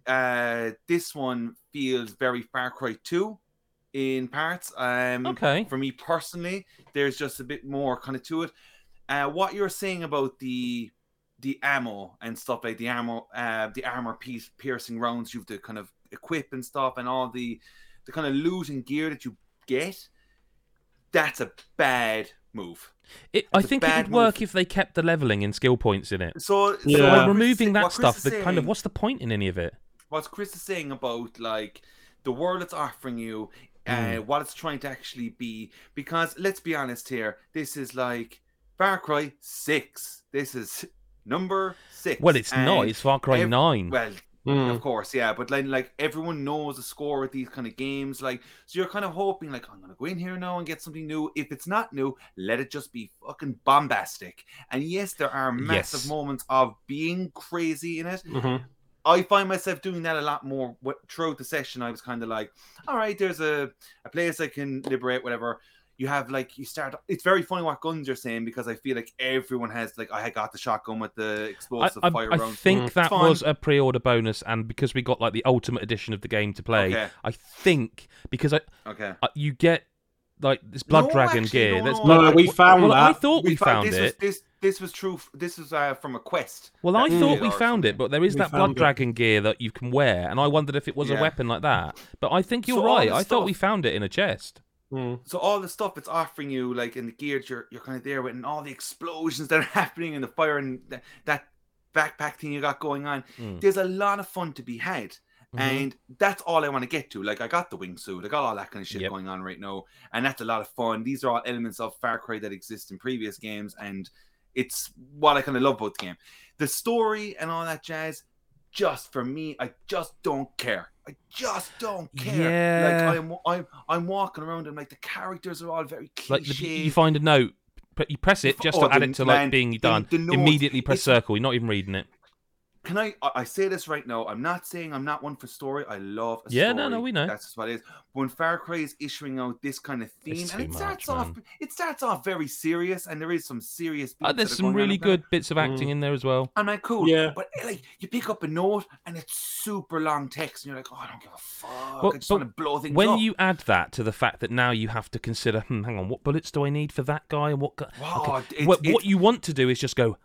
[SPEAKER 3] uh, this one feels very Far Cry Two in parts. Um,
[SPEAKER 1] Okay.
[SPEAKER 3] For me personally, there's just a bit more kind of to it. Uh, what you're saying about the the ammo and stuff like the armor, uh, the armor piece piercing rounds you've to kind of equip and stuff, and all the the kind of loot and gear that you get. That's a bad move.
[SPEAKER 1] It, I think it
[SPEAKER 3] bad
[SPEAKER 1] would work
[SPEAKER 3] move.
[SPEAKER 1] if they kept the leveling and skill points in it.
[SPEAKER 3] So,
[SPEAKER 2] Yeah.
[SPEAKER 3] so
[SPEAKER 2] By
[SPEAKER 3] what
[SPEAKER 1] By
[SPEAKER 3] Chris
[SPEAKER 1] removing that stuff,
[SPEAKER 3] is
[SPEAKER 1] the kind of what's the point in any of it?
[SPEAKER 3] what Chris is saying about like the world it's offering you, uh, what it's trying to actually be. Because let's be honest here, this is like Far Cry Six. This is number six.
[SPEAKER 1] Well, it's not. It's Far Cry
[SPEAKER 3] ev-
[SPEAKER 1] Nine.
[SPEAKER 3] Well,
[SPEAKER 2] Mm.
[SPEAKER 3] of course, yeah, but like, like everyone knows the score with these kind of games, like so you're kind of hoping, like, I'm gonna go in here now and get something new. If it's not new, let it just be fucking bombastic. And yes, there are massive
[SPEAKER 1] Yes.
[SPEAKER 3] moments of being crazy in it.
[SPEAKER 2] Mhm.
[SPEAKER 3] I find myself doing that a lot more throughout the session. I was kind of like, all right, there's a, a place I can liberate, whatever. You have like, you start, it's very funny what guns you're saying because I feel like everyone has, like, I got the shotgun with the explosive
[SPEAKER 1] I,
[SPEAKER 3] fire
[SPEAKER 1] I
[SPEAKER 3] rounds.
[SPEAKER 1] think
[SPEAKER 2] Mm.
[SPEAKER 1] that
[SPEAKER 3] Fine.
[SPEAKER 1] was a pre-order bonus, and because we got like the ultimate edition of the game to play,
[SPEAKER 3] Okay.
[SPEAKER 1] I think because I,
[SPEAKER 3] Okay.
[SPEAKER 1] uh, you get like this blood
[SPEAKER 3] No,
[SPEAKER 1] dragon
[SPEAKER 3] actually,
[SPEAKER 1] gear.
[SPEAKER 3] no,
[SPEAKER 1] That's
[SPEAKER 3] no,
[SPEAKER 1] blood
[SPEAKER 2] no, we found
[SPEAKER 1] well, I thought we,
[SPEAKER 3] fo-
[SPEAKER 1] found
[SPEAKER 3] this
[SPEAKER 1] it.
[SPEAKER 3] Was, this this was true. f- This was uh, from a quest.
[SPEAKER 1] Well, I thought we found it, but there is
[SPEAKER 2] We
[SPEAKER 1] that blood
[SPEAKER 2] it.
[SPEAKER 1] dragon gear that you can wear, and I wondered if it was a weapon like that. But I think you're
[SPEAKER 3] So all
[SPEAKER 1] right.
[SPEAKER 3] the
[SPEAKER 1] I thought we found it in a chest.
[SPEAKER 2] Mm.
[SPEAKER 3] So all the stuff it's offering you, like in the gear you're you're kind of there with, and all the explosions that are happening, and the fire, and th- that backpack thing you got going on.
[SPEAKER 1] Mm.
[SPEAKER 3] There's a lot of fun to be had.
[SPEAKER 1] Mhm.
[SPEAKER 3] And that's all I want to get to. Like I got the wingsuit, I got all that kind of shit
[SPEAKER 1] Yep.
[SPEAKER 3] going on right now, and that's a lot of fun. These are all elements of Far Cry that exist in previous games, and it's what I kind of love about the game. The story and all that jazz, just for me, I just don't care. I just don't care.
[SPEAKER 1] Yeah.
[SPEAKER 3] Like I'm, I'm, I'm walking around and like the characters are all very
[SPEAKER 1] Like the, you find a note, but you press it just
[SPEAKER 3] Oh,
[SPEAKER 1] to add
[SPEAKER 3] the-
[SPEAKER 1] it to like
[SPEAKER 3] man,
[SPEAKER 1] being done.
[SPEAKER 3] the notes,
[SPEAKER 1] Immediately press
[SPEAKER 3] it's-
[SPEAKER 1] circle. You're not even reading it.
[SPEAKER 3] Can I? I I say this right now. I'm not saying I'm not one for story. I love a
[SPEAKER 1] Yeah,
[SPEAKER 3] story.
[SPEAKER 1] no, no, we know.
[SPEAKER 3] That's just what it is. When Far Cry is issuing out this kind of theme,
[SPEAKER 1] It's
[SPEAKER 3] and
[SPEAKER 1] too
[SPEAKER 3] it starts
[SPEAKER 1] much,
[SPEAKER 3] off,
[SPEAKER 1] man.
[SPEAKER 3] it starts off very serious, and there is some serious.
[SPEAKER 1] Uh, there's some really
[SPEAKER 3] in there.
[SPEAKER 1] good bits of acting in there as well.
[SPEAKER 3] I'm like, cool.
[SPEAKER 2] Yeah.
[SPEAKER 3] But eh, like, you pick up a note, and it's super long text, and you're like, oh, I don't give a fuck.
[SPEAKER 1] But-
[SPEAKER 3] I just want to blow things
[SPEAKER 1] When
[SPEAKER 3] up.
[SPEAKER 1] you add that to the fact that now you have to consider, hmm, hang on, what bullets do I need for that guy, and what? Gu-
[SPEAKER 3] Wow,
[SPEAKER 1] okay.
[SPEAKER 3] it's-
[SPEAKER 1] what,
[SPEAKER 3] it's-
[SPEAKER 1] what you want to do is just go.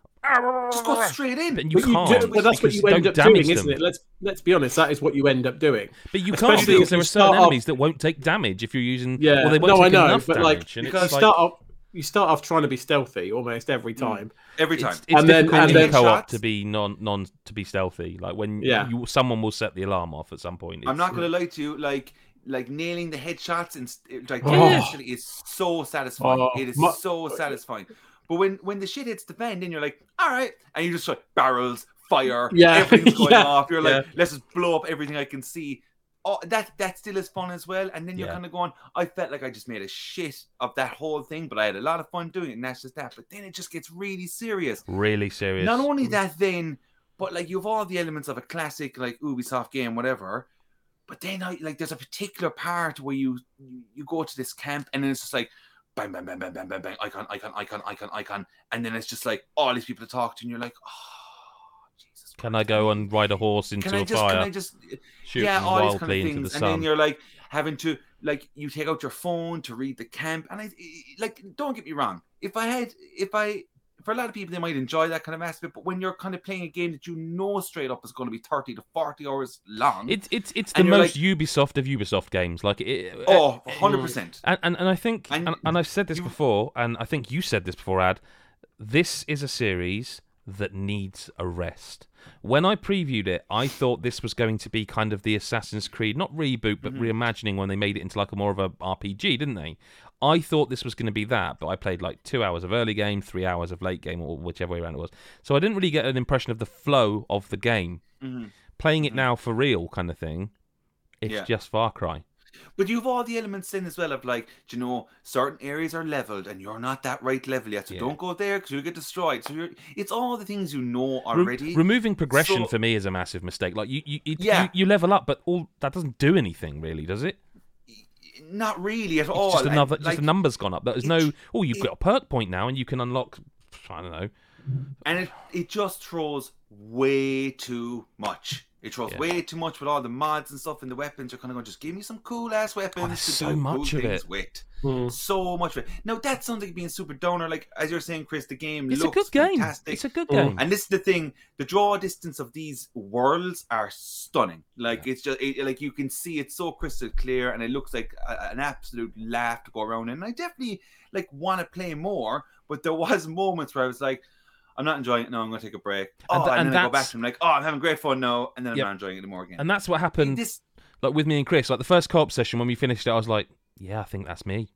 [SPEAKER 3] Just go straight in.
[SPEAKER 1] And you
[SPEAKER 2] But, you
[SPEAKER 1] can't.
[SPEAKER 2] do, but that's what you end up doing,
[SPEAKER 1] damage
[SPEAKER 2] isn't it? Let's let's be honest. That is what you end up doing.
[SPEAKER 1] But you can't
[SPEAKER 2] Especially
[SPEAKER 1] because there are certain
[SPEAKER 2] start off-
[SPEAKER 1] enemies that won't take damage if you're using.
[SPEAKER 2] Yeah,
[SPEAKER 1] well, they won't
[SPEAKER 2] no, I know,
[SPEAKER 1] enough
[SPEAKER 2] but
[SPEAKER 1] damage.
[SPEAKER 2] like you
[SPEAKER 3] because
[SPEAKER 1] like,
[SPEAKER 2] start off, you start off trying to be stealthy almost every
[SPEAKER 3] Mm.
[SPEAKER 2] time.
[SPEAKER 3] Every time.
[SPEAKER 1] it's, it's
[SPEAKER 2] And then- and then-
[SPEAKER 1] co-op
[SPEAKER 3] Shots.
[SPEAKER 1] to be non non to be stealthy. Like when
[SPEAKER 2] Yeah.
[SPEAKER 1] you, someone will set the alarm off at some point.
[SPEAKER 3] I'm not gonna lie to you, like like nailing the headshots and like
[SPEAKER 2] Oh.
[SPEAKER 3] actually is so satisfying.
[SPEAKER 2] Oh,
[SPEAKER 3] it is
[SPEAKER 2] my-
[SPEAKER 3] so satisfying. But when when the shit hits the fan, then you're like, all right, and you just like barrels, fire,
[SPEAKER 2] Yeah,
[SPEAKER 3] everything's going
[SPEAKER 2] yeah,
[SPEAKER 3] off. You're like,
[SPEAKER 2] yeah.
[SPEAKER 3] let's just blow up everything I can see. Oh, that that still is fun as well. And then you're kind of going, I felt like I just made a shit of that whole thing, but I had a lot of fun doing it, and that's just that. But then it just gets really serious.
[SPEAKER 1] really serious.
[SPEAKER 3] Not only mm. that, then, but like you have all the elements of a classic like Ubisoft game, whatever. But then I like there's a particular part where you you, you go to this camp and then it's just like bang bang bang bang bang bang bang. Icon icon icon icon icon and then it's just like all these people to talk to and you're like oh Jesus.
[SPEAKER 1] Can I go and ride a horse into
[SPEAKER 3] Can I
[SPEAKER 1] a
[SPEAKER 3] just can I just
[SPEAKER 1] shooting
[SPEAKER 3] yeah all these kind of
[SPEAKER 1] into the
[SPEAKER 3] things. And then you're like having to like you take out your phone to read the camp. And I like don't get me wrong. If I had if I for a lot of people they might enjoy that kind of aspect but when you're kind of playing a game that you know straight up is going to be 30 to 40 hours long
[SPEAKER 1] It's it's it's the most Ubisoft of Ubisoft games. Like it,
[SPEAKER 3] oh 100%
[SPEAKER 1] And, and and I think
[SPEAKER 3] And
[SPEAKER 1] and, and I've said this
[SPEAKER 3] you-
[SPEAKER 1] before, and I think you said this before, Ad. This is a series that needs a rest. When I previewed it, I thought this was going to be kind of the Assassin's Creed, not reboot, but
[SPEAKER 3] Mm-hmm.
[SPEAKER 1] reimagining when they made it into like a more of a RPG, didn't they? I thought this was going to be that, but I played like two hours of early game, three hours of late game, or whichever way around it was. So I didn't really get an impression of the flow of the game.
[SPEAKER 3] Mhm.
[SPEAKER 1] Playing it
[SPEAKER 3] Mhm.
[SPEAKER 1] now for real, kind of thing. It's
[SPEAKER 3] Yeah.
[SPEAKER 1] just Far Cry.
[SPEAKER 3] But you've all the elements in as well of like, do you know, certain areas are leveled and you're not that right level yet, so
[SPEAKER 1] Yeah.
[SPEAKER 3] don't go there because you'll get destroyed. So you're, it's all the things you know
[SPEAKER 1] Re-
[SPEAKER 3] already.
[SPEAKER 1] removing progression
[SPEAKER 3] So-
[SPEAKER 1] for me is a massive mistake. Like you, you, it,
[SPEAKER 3] Yeah.
[SPEAKER 1] you, you level up, but all that doesn't do anything really, does it?
[SPEAKER 3] Not really at
[SPEAKER 1] It's
[SPEAKER 3] all.
[SPEAKER 1] just
[SPEAKER 3] and,
[SPEAKER 1] another,
[SPEAKER 3] like,
[SPEAKER 1] just the numbers gone up. There's no, oh, you've
[SPEAKER 3] it-
[SPEAKER 1] got a perk point now, and you can unlock. I don't know.
[SPEAKER 3] and it, it just throws way too much. It throws
[SPEAKER 1] Yeah.
[SPEAKER 3] way too much with all the mods and stuff and the weapons. You're kind of going, just give me some cool ass weapons.
[SPEAKER 1] Oh,
[SPEAKER 3] to
[SPEAKER 1] so
[SPEAKER 3] do
[SPEAKER 1] much
[SPEAKER 3] cool
[SPEAKER 1] of it.
[SPEAKER 3] With.
[SPEAKER 2] Hmm.
[SPEAKER 3] So much of it. Now that sounds like being super donor. Like as you're saying, Chris, the game
[SPEAKER 1] It's a
[SPEAKER 3] looks
[SPEAKER 1] good game.
[SPEAKER 3] fantastic.
[SPEAKER 1] It's a good
[SPEAKER 2] Mm.
[SPEAKER 1] game.
[SPEAKER 3] And this is the thing: the draw distance of these worlds are stunning. Like it's just it, like you can see it's so crystal clear, and it looks like a, an absolute laugh to go around. And I definitely like want to play more, but there was moments where I was like, I'm not enjoying it. No, I'm going to take a break. Oh,
[SPEAKER 1] And
[SPEAKER 3] and,
[SPEAKER 1] th- and
[SPEAKER 3] then I go back to him like, oh, I'm having great fun No, and then I'm
[SPEAKER 1] Yep.
[SPEAKER 3] not enjoying it anymore again.
[SPEAKER 1] And that's what happened.
[SPEAKER 3] this,
[SPEAKER 1] Like with me and Chris, like the first co-op session when we finished it, I was like, yeah, I think that's me.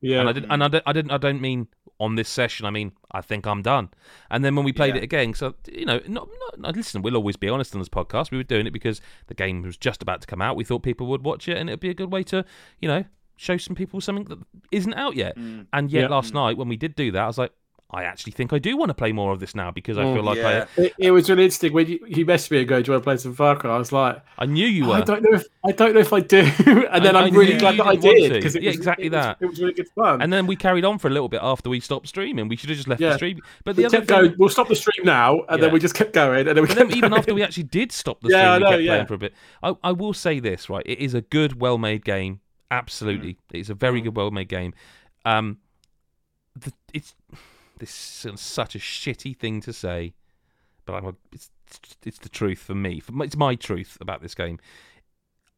[SPEAKER 2] Yeah.
[SPEAKER 1] And I did, and I, did, I didn't, I don't mean on this session. I mean, I think I'm done. And then when we played
[SPEAKER 3] Yeah.
[SPEAKER 1] it again, so you know, not, not, listen, we'll always be honest on this podcast. We were doing it because the game was just about to come out. We thought people would watch it, and it'd be a good way to, you know, show some people something that isn't out yet.
[SPEAKER 3] Mm.
[SPEAKER 1] And yet,
[SPEAKER 2] Yeah.
[SPEAKER 1] last night when we did do that, I was like, I actually think I do want to play more of this now because I
[SPEAKER 2] Mm,
[SPEAKER 1] feel like
[SPEAKER 3] yeah.
[SPEAKER 2] It, it was really interesting when you, you messaged me and go, "Do you want to play some Far Cry?" I was like,
[SPEAKER 1] I, I knew you were."
[SPEAKER 2] I don't know if I don't know if I do, and then
[SPEAKER 1] I-
[SPEAKER 2] I,
[SPEAKER 1] I
[SPEAKER 2] am really glad that I
[SPEAKER 1] didn't want
[SPEAKER 2] did
[SPEAKER 1] to.
[SPEAKER 2] because it
[SPEAKER 1] Yeah,
[SPEAKER 2] was,
[SPEAKER 1] exactly
[SPEAKER 2] it was-
[SPEAKER 1] that.
[SPEAKER 2] It was really good fun.
[SPEAKER 1] And then we carried on for a little bit after we stopped streaming. We should have just left the stream. But the
[SPEAKER 2] we
[SPEAKER 1] other
[SPEAKER 2] kept
[SPEAKER 1] thing,
[SPEAKER 2] going. We'll stop the stream now, and
[SPEAKER 1] Yeah.
[SPEAKER 2] then we just kept going, and then we
[SPEAKER 1] But
[SPEAKER 2] kept
[SPEAKER 1] then even after we actually did stop the
[SPEAKER 2] Yeah,
[SPEAKER 1] stream,
[SPEAKER 2] I
[SPEAKER 1] we
[SPEAKER 2] know,
[SPEAKER 1] kept playing for a bit. I, I will say this, right? It is a good, well-made game. Absolutely, it's a very
[SPEAKER 2] Mm.
[SPEAKER 1] good, well-made game. Um, the, it's this is such a shitty thing to say, but a, it's it's the truth for me. It's my truth about this game.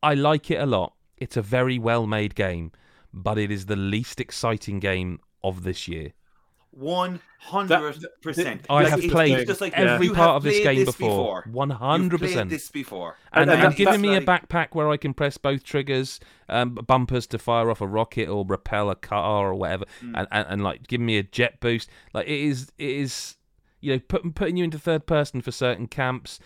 [SPEAKER 1] I like it a lot. It's a very well-made game, but it is the least exciting game of this year.
[SPEAKER 3] One hundred percent.
[SPEAKER 1] I have
[SPEAKER 2] Like,
[SPEAKER 1] played
[SPEAKER 3] just like
[SPEAKER 1] every
[SPEAKER 3] you
[SPEAKER 1] part of this game
[SPEAKER 3] this
[SPEAKER 1] before. One hundred percent.
[SPEAKER 3] This before.
[SPEAKER 1] And,
[SPEAKER 2] And-
[SPEAKER 1] and,
[SPEAKER 2] and
[SPEAKER 1] giving
[SPEAKER 3] that's
[SPEAKER 1] me a backpack where I can press both triggers, um, bumpers to fire off a rocket or repel a car or whatever,
[SPEAKER 3] Mm.
[SPEAKER 1] and, and, and like giving me a jet boost. Like it is, it is, you know, put, putting you into third person for certain camps,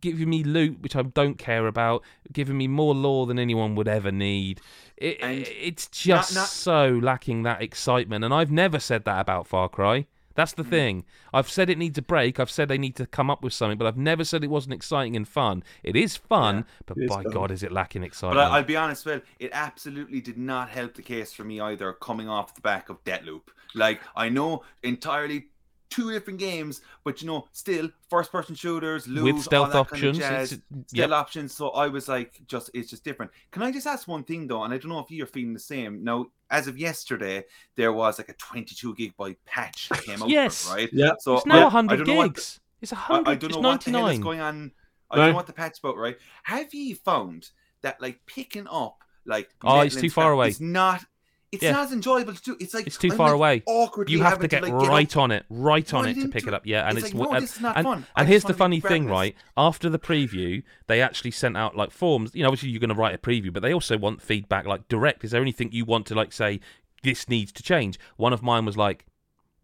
[SPEAKER 1] giving me loot which I don't care about, giving me more lore than anyone would ever need. It,
[SPEAKER 3] And
[SPEAKER 1] it's just
[SPEAKER 3] not-
[SPEAKER 1] so lacking that excitement, and I've never said that about Far Cry. That's
[SPEAKER 3] Mm.
[SPEAKER 1] the thing. I've said it needs a break. I've said they need to come up with something, but I've never said it wasn't exciting and fun. It is fun,
[SPEAKER 3] Yeah,
[SPEAKER 1] but
[SPEAKER 2] is
[SPEAKER 1] by
[SPEAKER 2] fun.
[SPEAKER 1] God, is it lacking
[SPEAKER 3] But
[SPEAKER 1] excitement?
[SPEAKER 3] I, I'll be honest, well, it absolutely did not help the case for me either. Coming off the back of Deathloop, like I know entirely two different games, but you know, still first-person shooters, loot,
[SPEAKER 1] With stealth
[SPEAKER 3] all that kind of
[SPEAKER 1] options,
[SPEAKER 3] jazz,
[SPEAKER 1] it's-
[SPEAKER 3] stealth
[SPEAKER 1] yep.
[SPEAKER 3] options. So I was like, just it's just different. Can I just ask one thing though? And I don't know if you're feeling the same. Now, as of yesterday, there was like a 22 gigabyte patch that came out,
[SPEAKER 1] Yes.
[SPEAKER 3] right?
[SPEAKER 2] Yeah.
[SPEAKER 3] So
[SPEAKER 1] it's now
[SPEAKER 3] I- I
[SPEAKER 1] 100
[SPEAKER 3] don't know what the-
[SPEAKER 1] gigs. it's
[SPEAKER 3] I,
[SPEAKER 1] 100.
[SPEAKER 3] I don't know
[SPEAKER 1] it's
[SPEAKER 3] what the hell is
[SPEAKER 1] 99.
[SPEAKER 3] going on. I
[SPEAKER 2] No.
[SPEAKER 3] don't know what the patch about, right? Have you found that like picking up like
[SPEAKER 1] Oh, it's too far away.
[SPEAKER 3] is not it's
[SPEAKER 1] Yeah.
[SPEAKER 3] not as enjoyable to do. It's like
[SPEAKER 1] It's too
[SPEAKER 3] I'm,
[SPEAKER 1] far
[SPEAKER 3] like,
[SPEAKER 1] away.
[SPEAKER 3] Awkwardly
[SPEAKER 1] You have to get
[SPEAKER 3] like,
[SPEAKER 1] right
[SPEAKER 3] up.
[SPEAKER 1] on it, right on it to pick it up. Yeah, and
[SPEAKER 3] It's
[SPEAKER 1] it's,
[SPEAKER 3] like, no,
[SPEAKER 1] and,
[SPEAKER 3] this is not
[SPEAKER 1] and,
[SPEAKER 3] fun.
[SPEAKER 1] And here's the funny thing,
[SPEAKER 3] this.
[SPEAKER 1] right? After the preview, they actually sent out like forms. You know, obviously you're going to write a preview, but they also want feedback, like direct. Is there anything you want to like say? This needs to change. One of mine was like,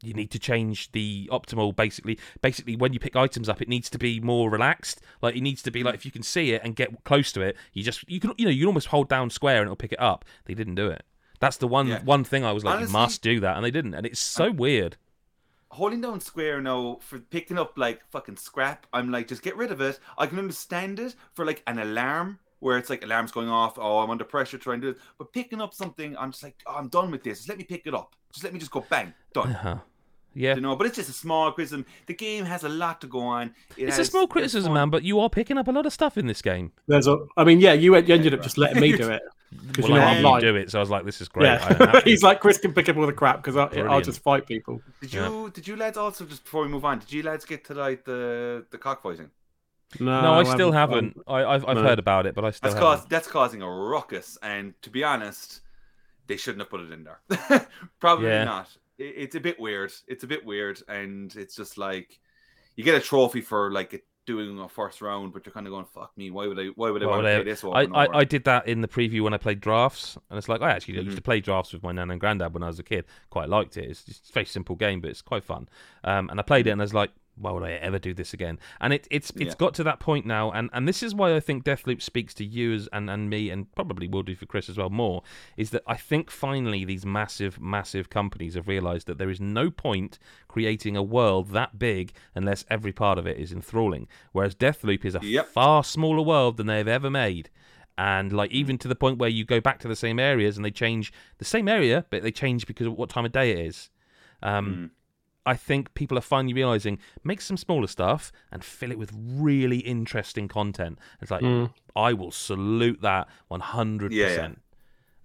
[SPEAKER 1] you need to change the optimal. Basically, basically when you pick items up, it needs to be more relaxed. Like it needs to be like if you can see it and get close to it, you just you can you know you can almost hold down square and it'll pick it up. They didn't do it. That's the one
[SPEAKER 3] Yeah.
[SPEAKER 1] one thing I was like,
[SPEAKER 3] Honestly-
[SPEAKER 1] you must do that, and they didn't, and it's so weird.
[SPEAKER 3] Holding down square now for picking up like fucking scrap, I'm like, just get rid of it. I can understand it for like an alarm where it's like alarms going off. Oh, I'm under pressure trying to do this. But picking up something, I'm just like, oh, I'm done with this. Just let me pick it up. Just let me just go bang, done.
[SPEAKER 1] Uh-huh. Yeah.
[SPEAKER 3] You know, but it's just a small criticism. The game has a lot to go on. It
[SPEAKER 1] It's a small criticism, man, but you are picking up a lot of stuff in this game.
[SPEAKER 2] There's a. I mean, yeah, you, you ended up just letting me do it because
[SPEAKER 1] Well,
[SPEAKER 2] you know
[SPEAKER 1] I
[SPEAKER 2] I'm like.
[SPEAKER 1] do it, so I was like, this is great.
[SPEAKER 2] Yeah, he's like Chris can pick up all the crap because I'll just fight people.
[SPEAKER 3] Did
[SPEAKER 1] Yeah.
[SPEAKER 3] you did you lads also just before we move on? Did you lads get to like the the cockfighting?
[SPEAKER 2] No,
[SPEAKER 1] no, I still haven't.
[SPEAKER 2] um,
[SPEAKER 1] I, I've, I've
[SPEAKER 2] no.
[SPEAKER 1] heard about it, but I still
[SPEAKER 3] That's
[SPEAKER 1] haven't.
[SPEAKER 3] cause, that's causing a ruckus, and to be honest, they shouldn't have put it in there. Probably
[SPEAKER 1] Yeah.
[SPEAKER 3] not. It, it's a bit weird. It's a bit weird, and it's just like you get a trophy for like doing a first round, but you're kind of going, "Fuck me! Why would I? Why would I
[SPEAKER 1] Why
[SPEAKER 3] want
[SPEAKER 1] would
[SPEAKER 3] to
[SPEAKER 1] I-
[SPEAKER 3] play this over
[SPEAKER 1] I. I, I did that in the preview when I played drafts, and it's like I actually
[SPEAKER 3] Mhm.
[SPEAKER 1] used to play drafts with my nan and granddad when I was a kid. Quite liked it. It's just a very simple game, but it's quite fun. Um, and I played it, and I was like, why would I ever do this again? And it, it's it's
[SPEAKER 3] Yeah.
[SPEAKER 1] got to that point now, and, and this is why I think Deathloop speaks to you as, and, and me, and probably will do for Chris as well more, is that I think finally these massive, massive companies have realised that there is no point creating a world that big unless every part of it is enthralling. Whereas Deathloop is a
[SPEAKER 3] Yep.
[SPEAKER 1] far smaller world than they've ever made. And like even to the point where you go back to the same areas and they change the same area, but they change because of what time of day it is. Um,
[SPEAKER 3] Mm.
[SPEAKER 1] I think people are finally realizing make some smaller stuff and fill it with really interesting content. It's like
[SPEAKER 2] Mm.
[SPEAKER 1] I will salute that one hundred
[SPEAKER 3] Yeah,
[SPEAKER 1] percent.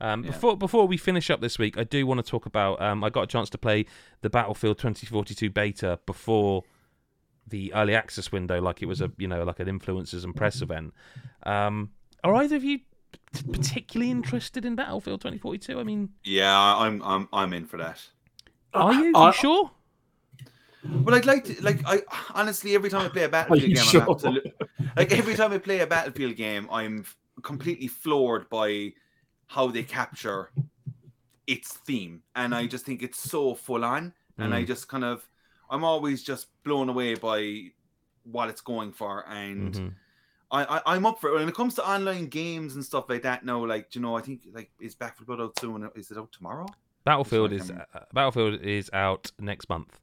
[SPEAKER 1] Um,
[SPEAKER 3] Yeah.
[SPEAKER 1] Before before we finish up this week, I do want to talk about. Um, I got a chance to play the Battlefield 2042 beta before the early access window, like it was a you know like an influencers and press event. Um, are either of you p- particularly interested in Battlefield 2042? I mean,
[SPEAKER 3] yeah, I'm I'm I'm in for that.
[SPEAKER 1] are you?
[SPEAKER 2] I-
[SPEAKER 1] you sure?
[SPEAKER 3] But I'd like to, like, I honestly, every time I play a battlefield game,
[SPEAKER 2] sure?
[SPEAKER 3] I'm absolute, like every time I play a battlefield game, I'm completely floored by how they capture its theme, and I just think it's so full on, and I
[SPEAKER 1] Mm.
[SPEAKER 3] just kind of, I'm always just blown away by what it's going for, and
[SPEAKER 1] Mhm.
[SPEAKER 3] I, I I'm up for it. When it comes to online games and stuff like that, now, like, do you know, I think like is Back 4 Blood out soon? Is it out tomorrow?
[SPEAKER 1] Battlefield
[SPEAKER 3] like,
[SPEAKER 1] is uh, Battlefield is out next month.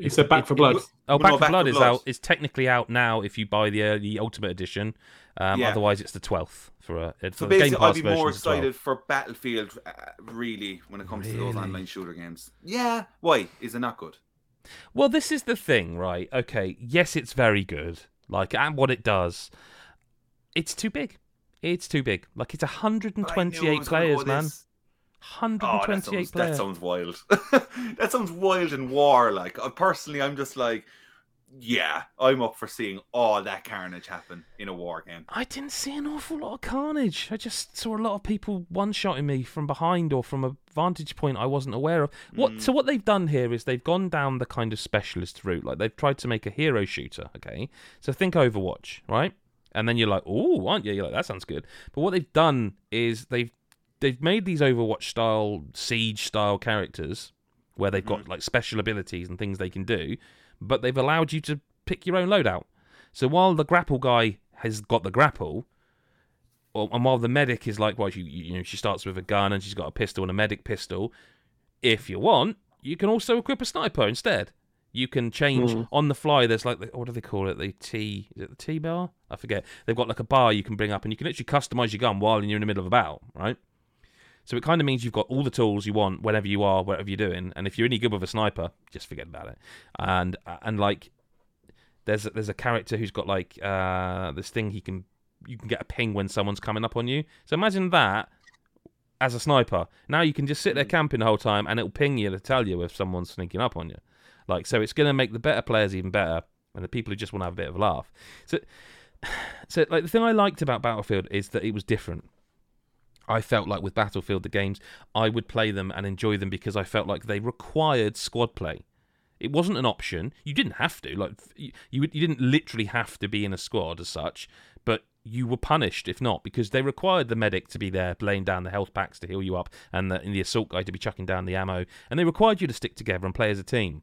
[SPEAKER 2] He said Back
[SPEAKER 1] It-
[SPEAKER 2] for
[SPEAKER 1] it-
[SPEAKER 2] Blood.
[SPEAKER 1] Oh, Back
[SPEAKER 3] no,
[SPEAKER 1] 4
[SPEAKER 3] Back
[SPEAKER 1] Blood
[SPEAKER 3] 4
[SPEAKER 1] is
[SPEAKER 3] Blood.
[SPEAKER 1] out. It's technically out now if you buy the early Ultimate Edition. Um,
[SPEAKER 3] Yeah.
[SPEAKER 1] Otherwise, it's the twelfth for a for
[SPEAKER 3] So
[SPEAKER 1] the Game
[SPEAKER 3] basically, I'd be more
[SPEAKER 1] it's the 12th.
[SPEAKER 3] excited for Battlefield, uh, really, when it comes to those online shooter games. Yeah, why is it not good?
[SPEAKER 1] Well, this is the thing, right? Okay, yes, it's very good. Like, and what it does, it's too big. It's too big. Like, it's
[SPEAKER 3] But I knew I
[SPEAKER 1] 128 players, man.
[SPEAKER 3] this. Oh, that
[SPEAKER 1] 128
[SPEAKER 3] sounds, that sounds wild. that sounds wild and war. Like uh, personally, I'm just like, yeah, I'm up for seeing all that carnage happen in a war game.
[SPEAKER 1] I didn't see an awful lot of carnage. I just saw a lot of people one-shotting me from behind or from a vantage point I wasn't aware of. What?
[SPEAKER 3] Mm.
[SPEAKER 1] So what they've done here is they've gone down the kind of specialist route. Like they've tried to make a hero shooter. Okay, so think Overwatch, right? And then you're like, oh, aren't you? You're like, that sounds good. But what they've done is they've they've made these Overwatch style, siege style characters where they've got like special abilities and things they can do, but they've allowed you to pick your own loadout. So while the grapple guy has got the grapple, or, and while the medic is like, well, you, you know, she starts with a gun and she's got a pistol and a medic pistol. If you want, you can also equip a sniper instead. You can change
[SPEAKER 2] Mm.
[SPEAKER 1] on the fly. There's like, the, what do they call it? The T, is it the T bar? I forget. They've got like a bar you can bring up and you can literally customize your gun while you're in the middle of a battle, right? So it kind of means you've got all the tools you want whenever you are, whatever you're doing. And if you're any good with a sniper, just forget about it. And and like, there's a, there's a character who's got like uh, this thing he can you can get a ping when someone's coming up on you. So imagine that as a sniper. Now you can just sit there camping the whole time, and it'll ping you to tell you if someone's sneaking up on you. Like so, it's going to make the better players even better, and the people who just want to have a bit of a laugh. So, so like the thing I liked about Battlefield is that it was different. I felt like with Battlefield, the games, I would play them and enjoy them because I felt like they required squad play. It wasn't an option. You didn't have to. Like you, you, didn't literally have to be in a squad as such, but you were punished if not because they required the medic to be there, laying down the health packs to heal you up, and the, and the assault guy to be chucking down the ammo, and they required you to stick together and play as a team.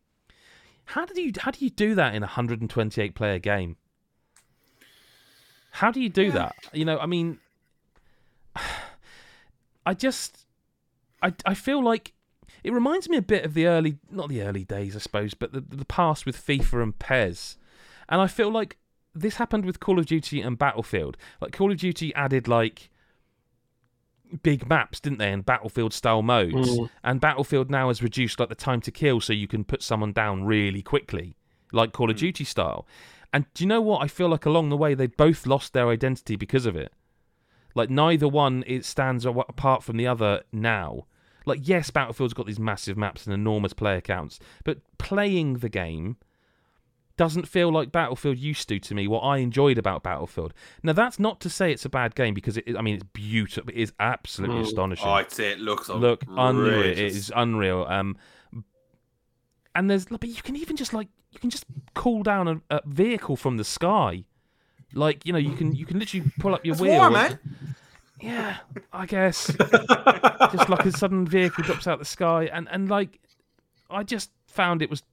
[SPEAKER 1] How did you how do you do that in a 128 player game? How do you do that? You know, I mean, I just, I, I feel like it reminds me a bit of the early, not the early days, I suppose, but the the past with FIFA and PES, and I feel like this happened with Call of Duty and Battlefield. Like Call of Duty added like big maps, didn't they, and Battlefield style modes.
[SPEAKER 2] Mm.
[SPEAKER 1] And Battlefield now has reduced like the time to kill, so you can put someone down really quickly, like Call of Duty style. And do you know what? I feel like along the way they both lost their identity because of it. Like neither one it stands apart from the other now. Like yes, Battlefield's got these massive maps and enormous player counts, but playing the game doesn't feel like Battlefield used to to me. What I enjoyed about Battlefield. Now that's not to say it's a bad game because it, I mean it's beautiful. It is absolutely
[SPEAKER 2] Mm.
[SPEAKER 1] astonishing.
[SPEAKER 3] Oh, it looks
[SPEAKER 1] Look unreal. It
[SPEAKER 3] outrageous.
[SPEAKER 1] unreal. Um, and there's but you can even just like you can just call down a, a vehicle from the sky. Like you know, you can you can literally pull up your
[SPEAKER 3] It's
[SPEAKER 1] wheel.
[SPEAKER 3] warm,
[SPEAKER 1] and-
[SPEAKER 3] man.
[SPEAKER 1] Yeah, I guess. just like a sudden vehicle drops out the sky, and and like, I just found it was,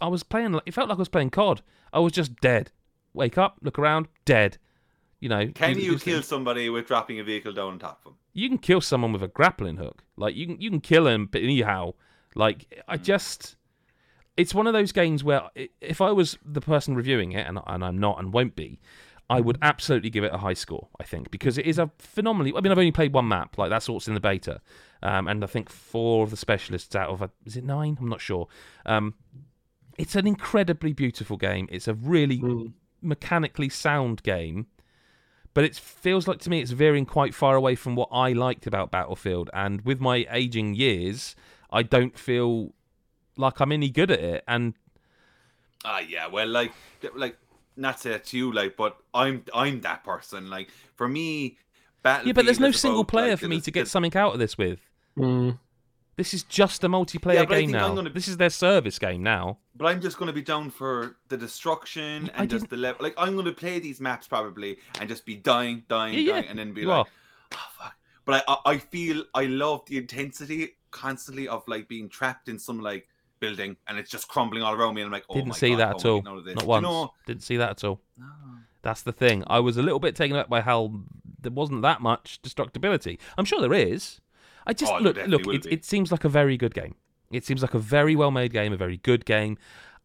[SPEAKER 1] I was playing. like- It felt like I was playing COD. I was just dead. Wake up, look around, dead. You know.
[SPEAKER 3] Can you
[SPEAKER 1] just-
[SPEAKER 3] kill somebody with dropping a vehicle down on top of them?
[SPEAKER 1] You can kill someone with a grappling hook. Like you can you can kill him, but anyhow, like I mm. just. It's one of those games where if I was the person reviewing it, and, and I'm not and won't be, I would absolutely give it a high score. I think because it is a phenomenally. I mean, I've only played one map, like that's what's in the beta, um, and I think four of the specialists out of a, is it nine? I'm not sure. Um, it's an incredibly beautiful game. It's a really
[SPEAKER 2] Mm.
[SPEAKER 1] mechanically sound game, but it feels like to me it's veering quite far away from what I liked about Battlefield. And with my aging years, I don't feel like I'm any good at it. And
[SPEAKER 3] Ah, yeah. Well, like, like, not to say it's you, like, but I'm, I'm that person. Like, for me, Battlefield
[SPEAKER 1] yeah, but there's no
[SPEAKER 3] is
[SPEAKER 1] single
[SPEAKER 3] about,
[SPEAKER 1] player
[SPEAKER 3] like,
[SPEAKER 1] for me to get
[SPEAKER 3] the-
[SPEAKER 1] something out of this with.
[SPEAKER 2] Mm.
[SPEAKER 1] This is just a multiplayer
[SPEAKER 3] Yeah,
[SPEAKER 1] game now.
[SPEAKER 3] gonna-
[SPEAKER 1] This is their service game now.
[SPEAKER 3] But I'm just going to be down for the destruction
[SPEAKER 1] Yeah, I
[SPEAKER 3] and just the level. Like, I'm going to play these maps probably and just be dying, dying,
[SPEAKER 1] Yeah, yeah,
[SPEAKER 3] dying, and then be
[SPEAKER 1] you
[SPEAKER 3] like, oh, fuck. But I, I, I feel I love the intensity constantly of like being trapped in some like building and it's just crumbling all around me. And I'm like, oh
[SPEAKER 1] Didn't
[SPEAKER 3] my
[SPEAKER 1] see
[SPEAKER 3] God,
[SPEAKER 1] that at all.
[SPEAKER 3] getting out of this?
[SPEAKER 1] Not
[SPEAKER 3] Do
[SPEAKER 1] once.
[SPEAKER 3] You know,
[SPEAKER 1] Didn't see that at all.
[SPEAKER 3] No.
[SPEAKER 1] That's the thing. I was a little bit taken aback by how there wasn't that much destructibility. I'm sure there is. I just
[SPEAKER 3] Oh,
[SPEAKER 1] look, look. It, it seems like a very good game. It seems like a very well made game, a very good game.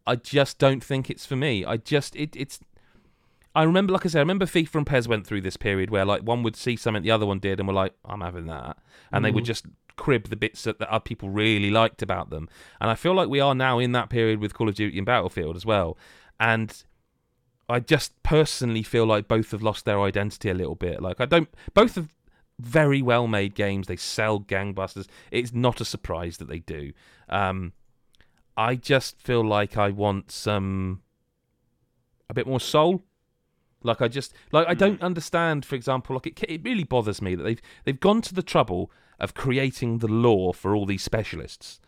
[SPEAKER 1] I just don't think it's for me. I just it, it's. I remember, like I said, I remember FIFA and PES went through this period where like one would see something the other one did, and were like, "I'm having that," and they would
[SPEAKER 3] Mm.
[SPEAKER 1] just crib the bits that, that other people really liked about them. And I feel like we are now in that period with Call of Duty and Battlefield as well. And I just personally feel like both have lost their identity a little bit. Like I don't both have very well made games. They sell gangbusters. It's not a surprise that they do. Um, I just feel like I want some a bit more soul. Like I just like I don't understand. For example, like it it really bothers me that they've they've gone to the trouble of creating the lore for all these specialists,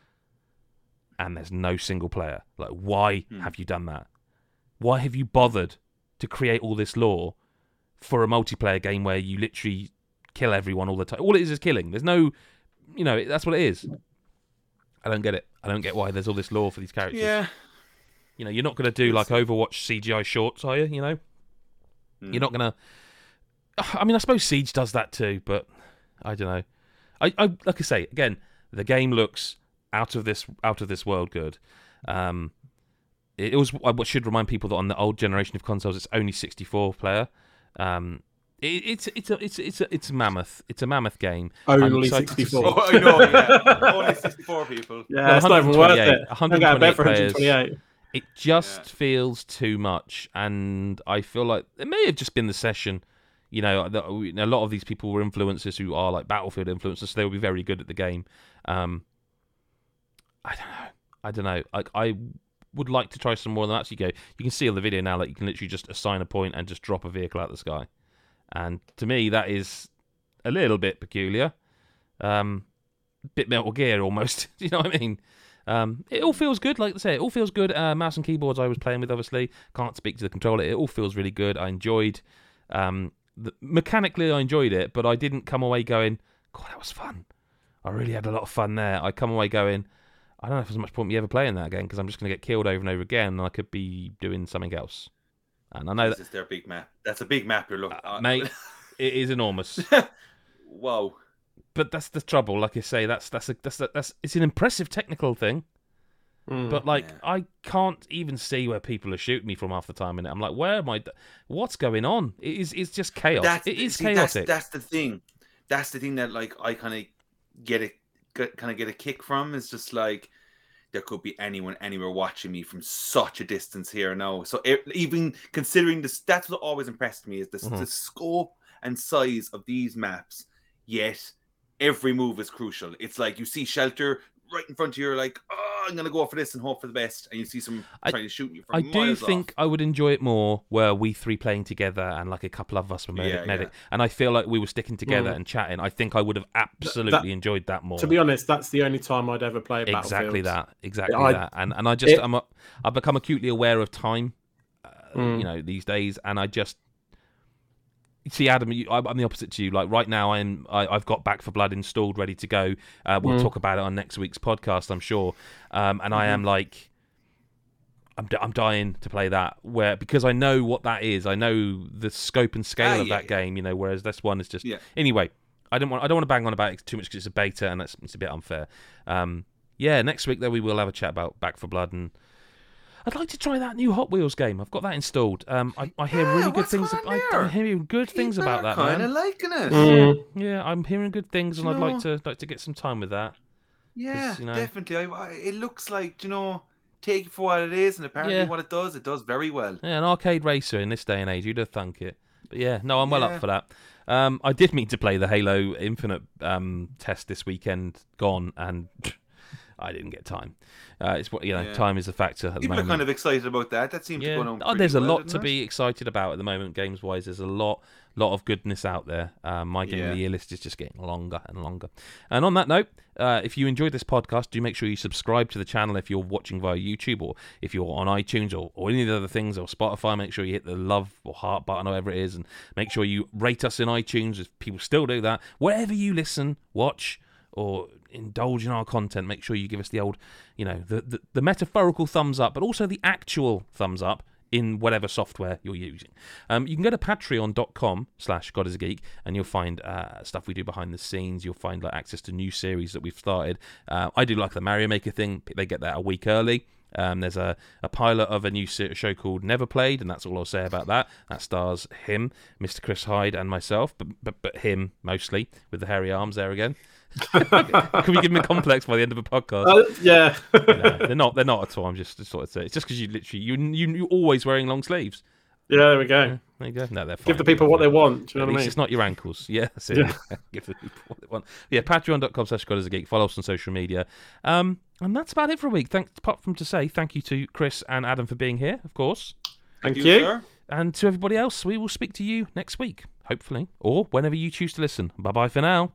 [SPEAKER 1] and there's no single player. Like why
[SPEAKER 3] Hmm.
[SPEAKER 1] have you done that? Why have you bothered to create all this lore for a multiplayer game where you literally kill everyone all the time? All it is is killing. There's no, you know, that's what it is. I don't get it. I don't get why there's all this lore for these characters.
[SPEAKER 3] Yeah.
[SPEAKER 1] You know, you're not going to do like Overwatch CGI shorts, are you? You know,
[SPEAKER 3] Hmm.
[SPEAKER 1] you're not going to. I mean, I suppose Siege does that too, but I don't know. I, I like I say again, the game looks out of this out of this world good. Um, it was I should remind people that on the old generation of consoles, it's only 64 player. Um, it, it's it's a it's it's a, it's a mammoth. It's a mammoth game.
[SPEAKER 2] Only
[SPEAKER 1] excited to see-
[SPEAKER 2] 64.
[SPEAKER 3] Oh, I know. Yeah. Only 64 people.
[SPEAKER 2] Yeah,
[SPEAKER 1] Well,
[SPEAKER 2] it's not even worth
[SPEAKER 1] 128,
[SPEAKER 2] it. I got a bet for
[SPEAKER 1] 128 players.
[SPEAKER 2] 128.
[SPEAKER 1] It just
[SPEAKER 3] Yeah.
[SPEAKER 1] feels too much, and I feel like it may have just been the session. You know, a lot of these people were influencers who are like Battlefield influencers, so they will be very good at the game. Um, I don't know. I don't know. Like I would like to try some more than that. So you go. You can see on the video now that you can literally just assign a point and just drop a vehicle out of the sky, and to me that is a little bit peculiar. Um, bit Metal Gear almost. Do you know what I mean? Um, it all feels good, like I say, it all feels good. Uh, mouse and keyboards I was playing with, obviously. Can't speak to the controller. It all feels really good. I enjoyed. Um, the, mechanically, I enjoyed it, but I didn't come away going, "God, that was fun." I really had a lot of fun there. I come away going, "I don't know if there's much point me ever playing that again because I'm just going to get killed over and over again, and I could be doing something else." And I know
[SPEAKER 3] This is their big map. That's a big map you're looking
[SPEAKER 1] Uh,
[SPEAKER 3] at.
[SPEAKER 1] mate. it is enormous.
[SPEAKER 3] Whoa!
[SPEAKER 1] but that's the trouble. Like I say, that's that's a, that's a, that's it's an impressive technical thing.
[SPEAKER 2] Mm.
[SPEAKER 1] But like,
[SPEAKER 3] Yeah.
[SPEAKER 1] I can't even see where people are shooting me from half the time, and I'm like, where am I? What's going on? It is. It's just chaos.
[SPEAKER 3] That's
[SPEAKER 1] it is
[SPEAKER 3] see,
[SPEAKER 1] chaotic.
[SPEAKER 3] that's the thing. That's the thing that like I kind of get a kind of get a kick from. It's just like there could be anyone anywhere watching me from such a distance here now. So e- even considering this, that's what always impressed me is the,
[SPEAKER 1] Mhm.
[SPEAKER 3] the scope and size of these maps. Yet every move is crucial. It's like you see shelter right in front of you. You're like, oh, I'm gonna go for this and hope for the best. And you see some
[SPEAKER 1] I-
[SPEAKER 3] trying to shoot you from
[SPEAKER 1] I do think
[SPEAKER 3] off.
[SPEAKER 1] I would enjoy it more were we three playing together and like a couple of us were medic,
[SPEAKER 3] Yeah,
[SPEAKER 1] medic.
[SPEAKER 3] yeah.
[SPEAKER 1] and I feel like we were sticking together
[SPEAKER 2] Mm.
[SPEAKER 1] and chatting. I think I would have absolutely enjoyed that more.
[SPEAKER 2] to be honest, that's the only time I'd ever play
[SPEAKER 1] exactly that, exactly
[SPEAKER 2] I-
[SPEAKER 1] that, and and I just
[SPEAKER 2] it-
[SPEAKER 1] I'm a, I've become acutely aware of time, uh,
[SPEAKER 2] Mm.
[SPEAKER 1] you know, these days, and I just see Adam. You, I'm I'm the opposite to you. Like right now, I'm I, I've got Back 4 Blood installed, ready to go. Uh, we'll
[SPEAKER 2] Mm.
[SPEAKER 1] talk about it on next week's podcast, I'm sure. Um, and I
[SPEAKER 2] Mm-hmm.
[SPEAKER 1] am like. I'm, I'm dying to play that where because I know what that is. I know the scope and scale
[SPEAKER 3] Ah,
[SPEAKER 1] of
[SPEAKER 3] yeah,
[SPEAKER 1] that
[SPEAKER 3] yeah.
[SPEAKER 1] game. You know, whereas this one is just
[SPEAKER 3] Yeah.
[SPEAKER 1] anyway. I don't want I don't want to bang on about it too much because it's a beta and that's it's a bit unfair. Um, yeah, next week though we will have a chat about Back 4 Blood and I'd like to try that new Hot Wheels game. I've got that installed. Um, I, I hear
[SPEAKER 3] Yeah,
[SPEAKER 1] really good things.
[SPEAKER 3] going on
[SPEAKER 1] I,
[SPEAKER 3] there?
[SPEAKER 1] I'm hearing good things about that,
[SPEAKER 3] Kind of
[SPEAKER 1] man.
[SPEAKER 3] liking it.
[SPEAKER 2] Mm.
[SPEAKER 1] Yeah, I'm hearing good things, and I'd like to like to get some time with that.
[SPEAKER 3] Yeah,
[SPEAKER 1] you know-
[SPEAKER 3] definitely. I, I, it looks like you know, take it for what it is, and apparently
[SPEAKER 1] Yeah.
[SPEAKER 3] what it does, it does very well.
[SPEAKER 1] Yeah, an arcade racer in this day and age, you'd have thunk it. But yeah, no, I'm well
[SPEAKER 3] Yeah.
[SPEAKER 1] up for that. Um, I did mean to play the Halo Infinite um, test this weekend, gone, and I didn't get time. Uh, it's what you know,
[SPEAKER 3] Yeah.
[SPEAKER 1] time is a factor at the
[SPEAKER 3] People are kind of excited about that. That seems to
[SPEAKER 1] yeah,
[SPEAKER 3] go on.
[SPEAKER 1] oh, there's a
[SPEAKER 3] well,
[SPEAKER 1] lot to
[SPEAKER 3] it?
[SPEAKER 1] be excited about at the moment, games wise. There's a lot, lot of goodness out there. Um, my game of the year list is just getting longer and longer. And on that note, uh, if you enjoyed this podcast, do make sure you subscribe to the channel if you're watching via YouTube or if you're on iTunes or, or any of the other things or Spotify. Make sure you hit the love or heart button, or whatever it is, and make sure you rate us in iTunes if people still do that. Wherever you listen, watch, or indulge in our content, make sure you give us the old, you know, the, the, the metaphorical thumbs up, but also the actual thumbs up in whatever software you're using. Um, you can go to patreon.com slash God and you'll find uh, stuff we do behind the scenes. You'll find like access to new series that we've started. Uh, I do like the Mario Maker thing. They get that a week early. Um, there's a, a pilot of a new show called Never Played, and that's all I'll say about that. That stars him, Mr. Chris Hyde, and myself, but but, but him mostly with the hairy arms there again. Can we give him a complex by the end of a podcast?
[SPEAKER 2] Uh, yeah.
[SPEAKER 1] No, they're not. They're not at all. I'm just, just sort of saying. It's just because you literally you you you always wearing long sleeves.
[SPEAKER 2] yeah, there we go.
[SPEAKER 1] There you go. No, they're fine.
[SPEAKER 2] Give the people what they want. Do you
[SPEAKER 1] At
[SPEAKER 2] know what I
[SPEAKER 1] least
[SPEAKER 2] mean?
[SPEAKER 1] it's not your ankles. Yeah, that's it.
[SPEAKER 2] Yeah.
[SPEAKER 1] Give the people what they want. Yeah, patreon.com slash God is a geek. Follow us on social media. Um, and that's about it for a week. Thanks, apart from to say thank you to Chris and Adam for being here, of course.
[SPEAKER 2] Thank
[SPEAKER 3] You,
[SPEAKER 2] you.
[SPEAKER 1] And to everybody else, we will speak to you next week, hopefully, or whenever you choose to listen. Bye bye for now.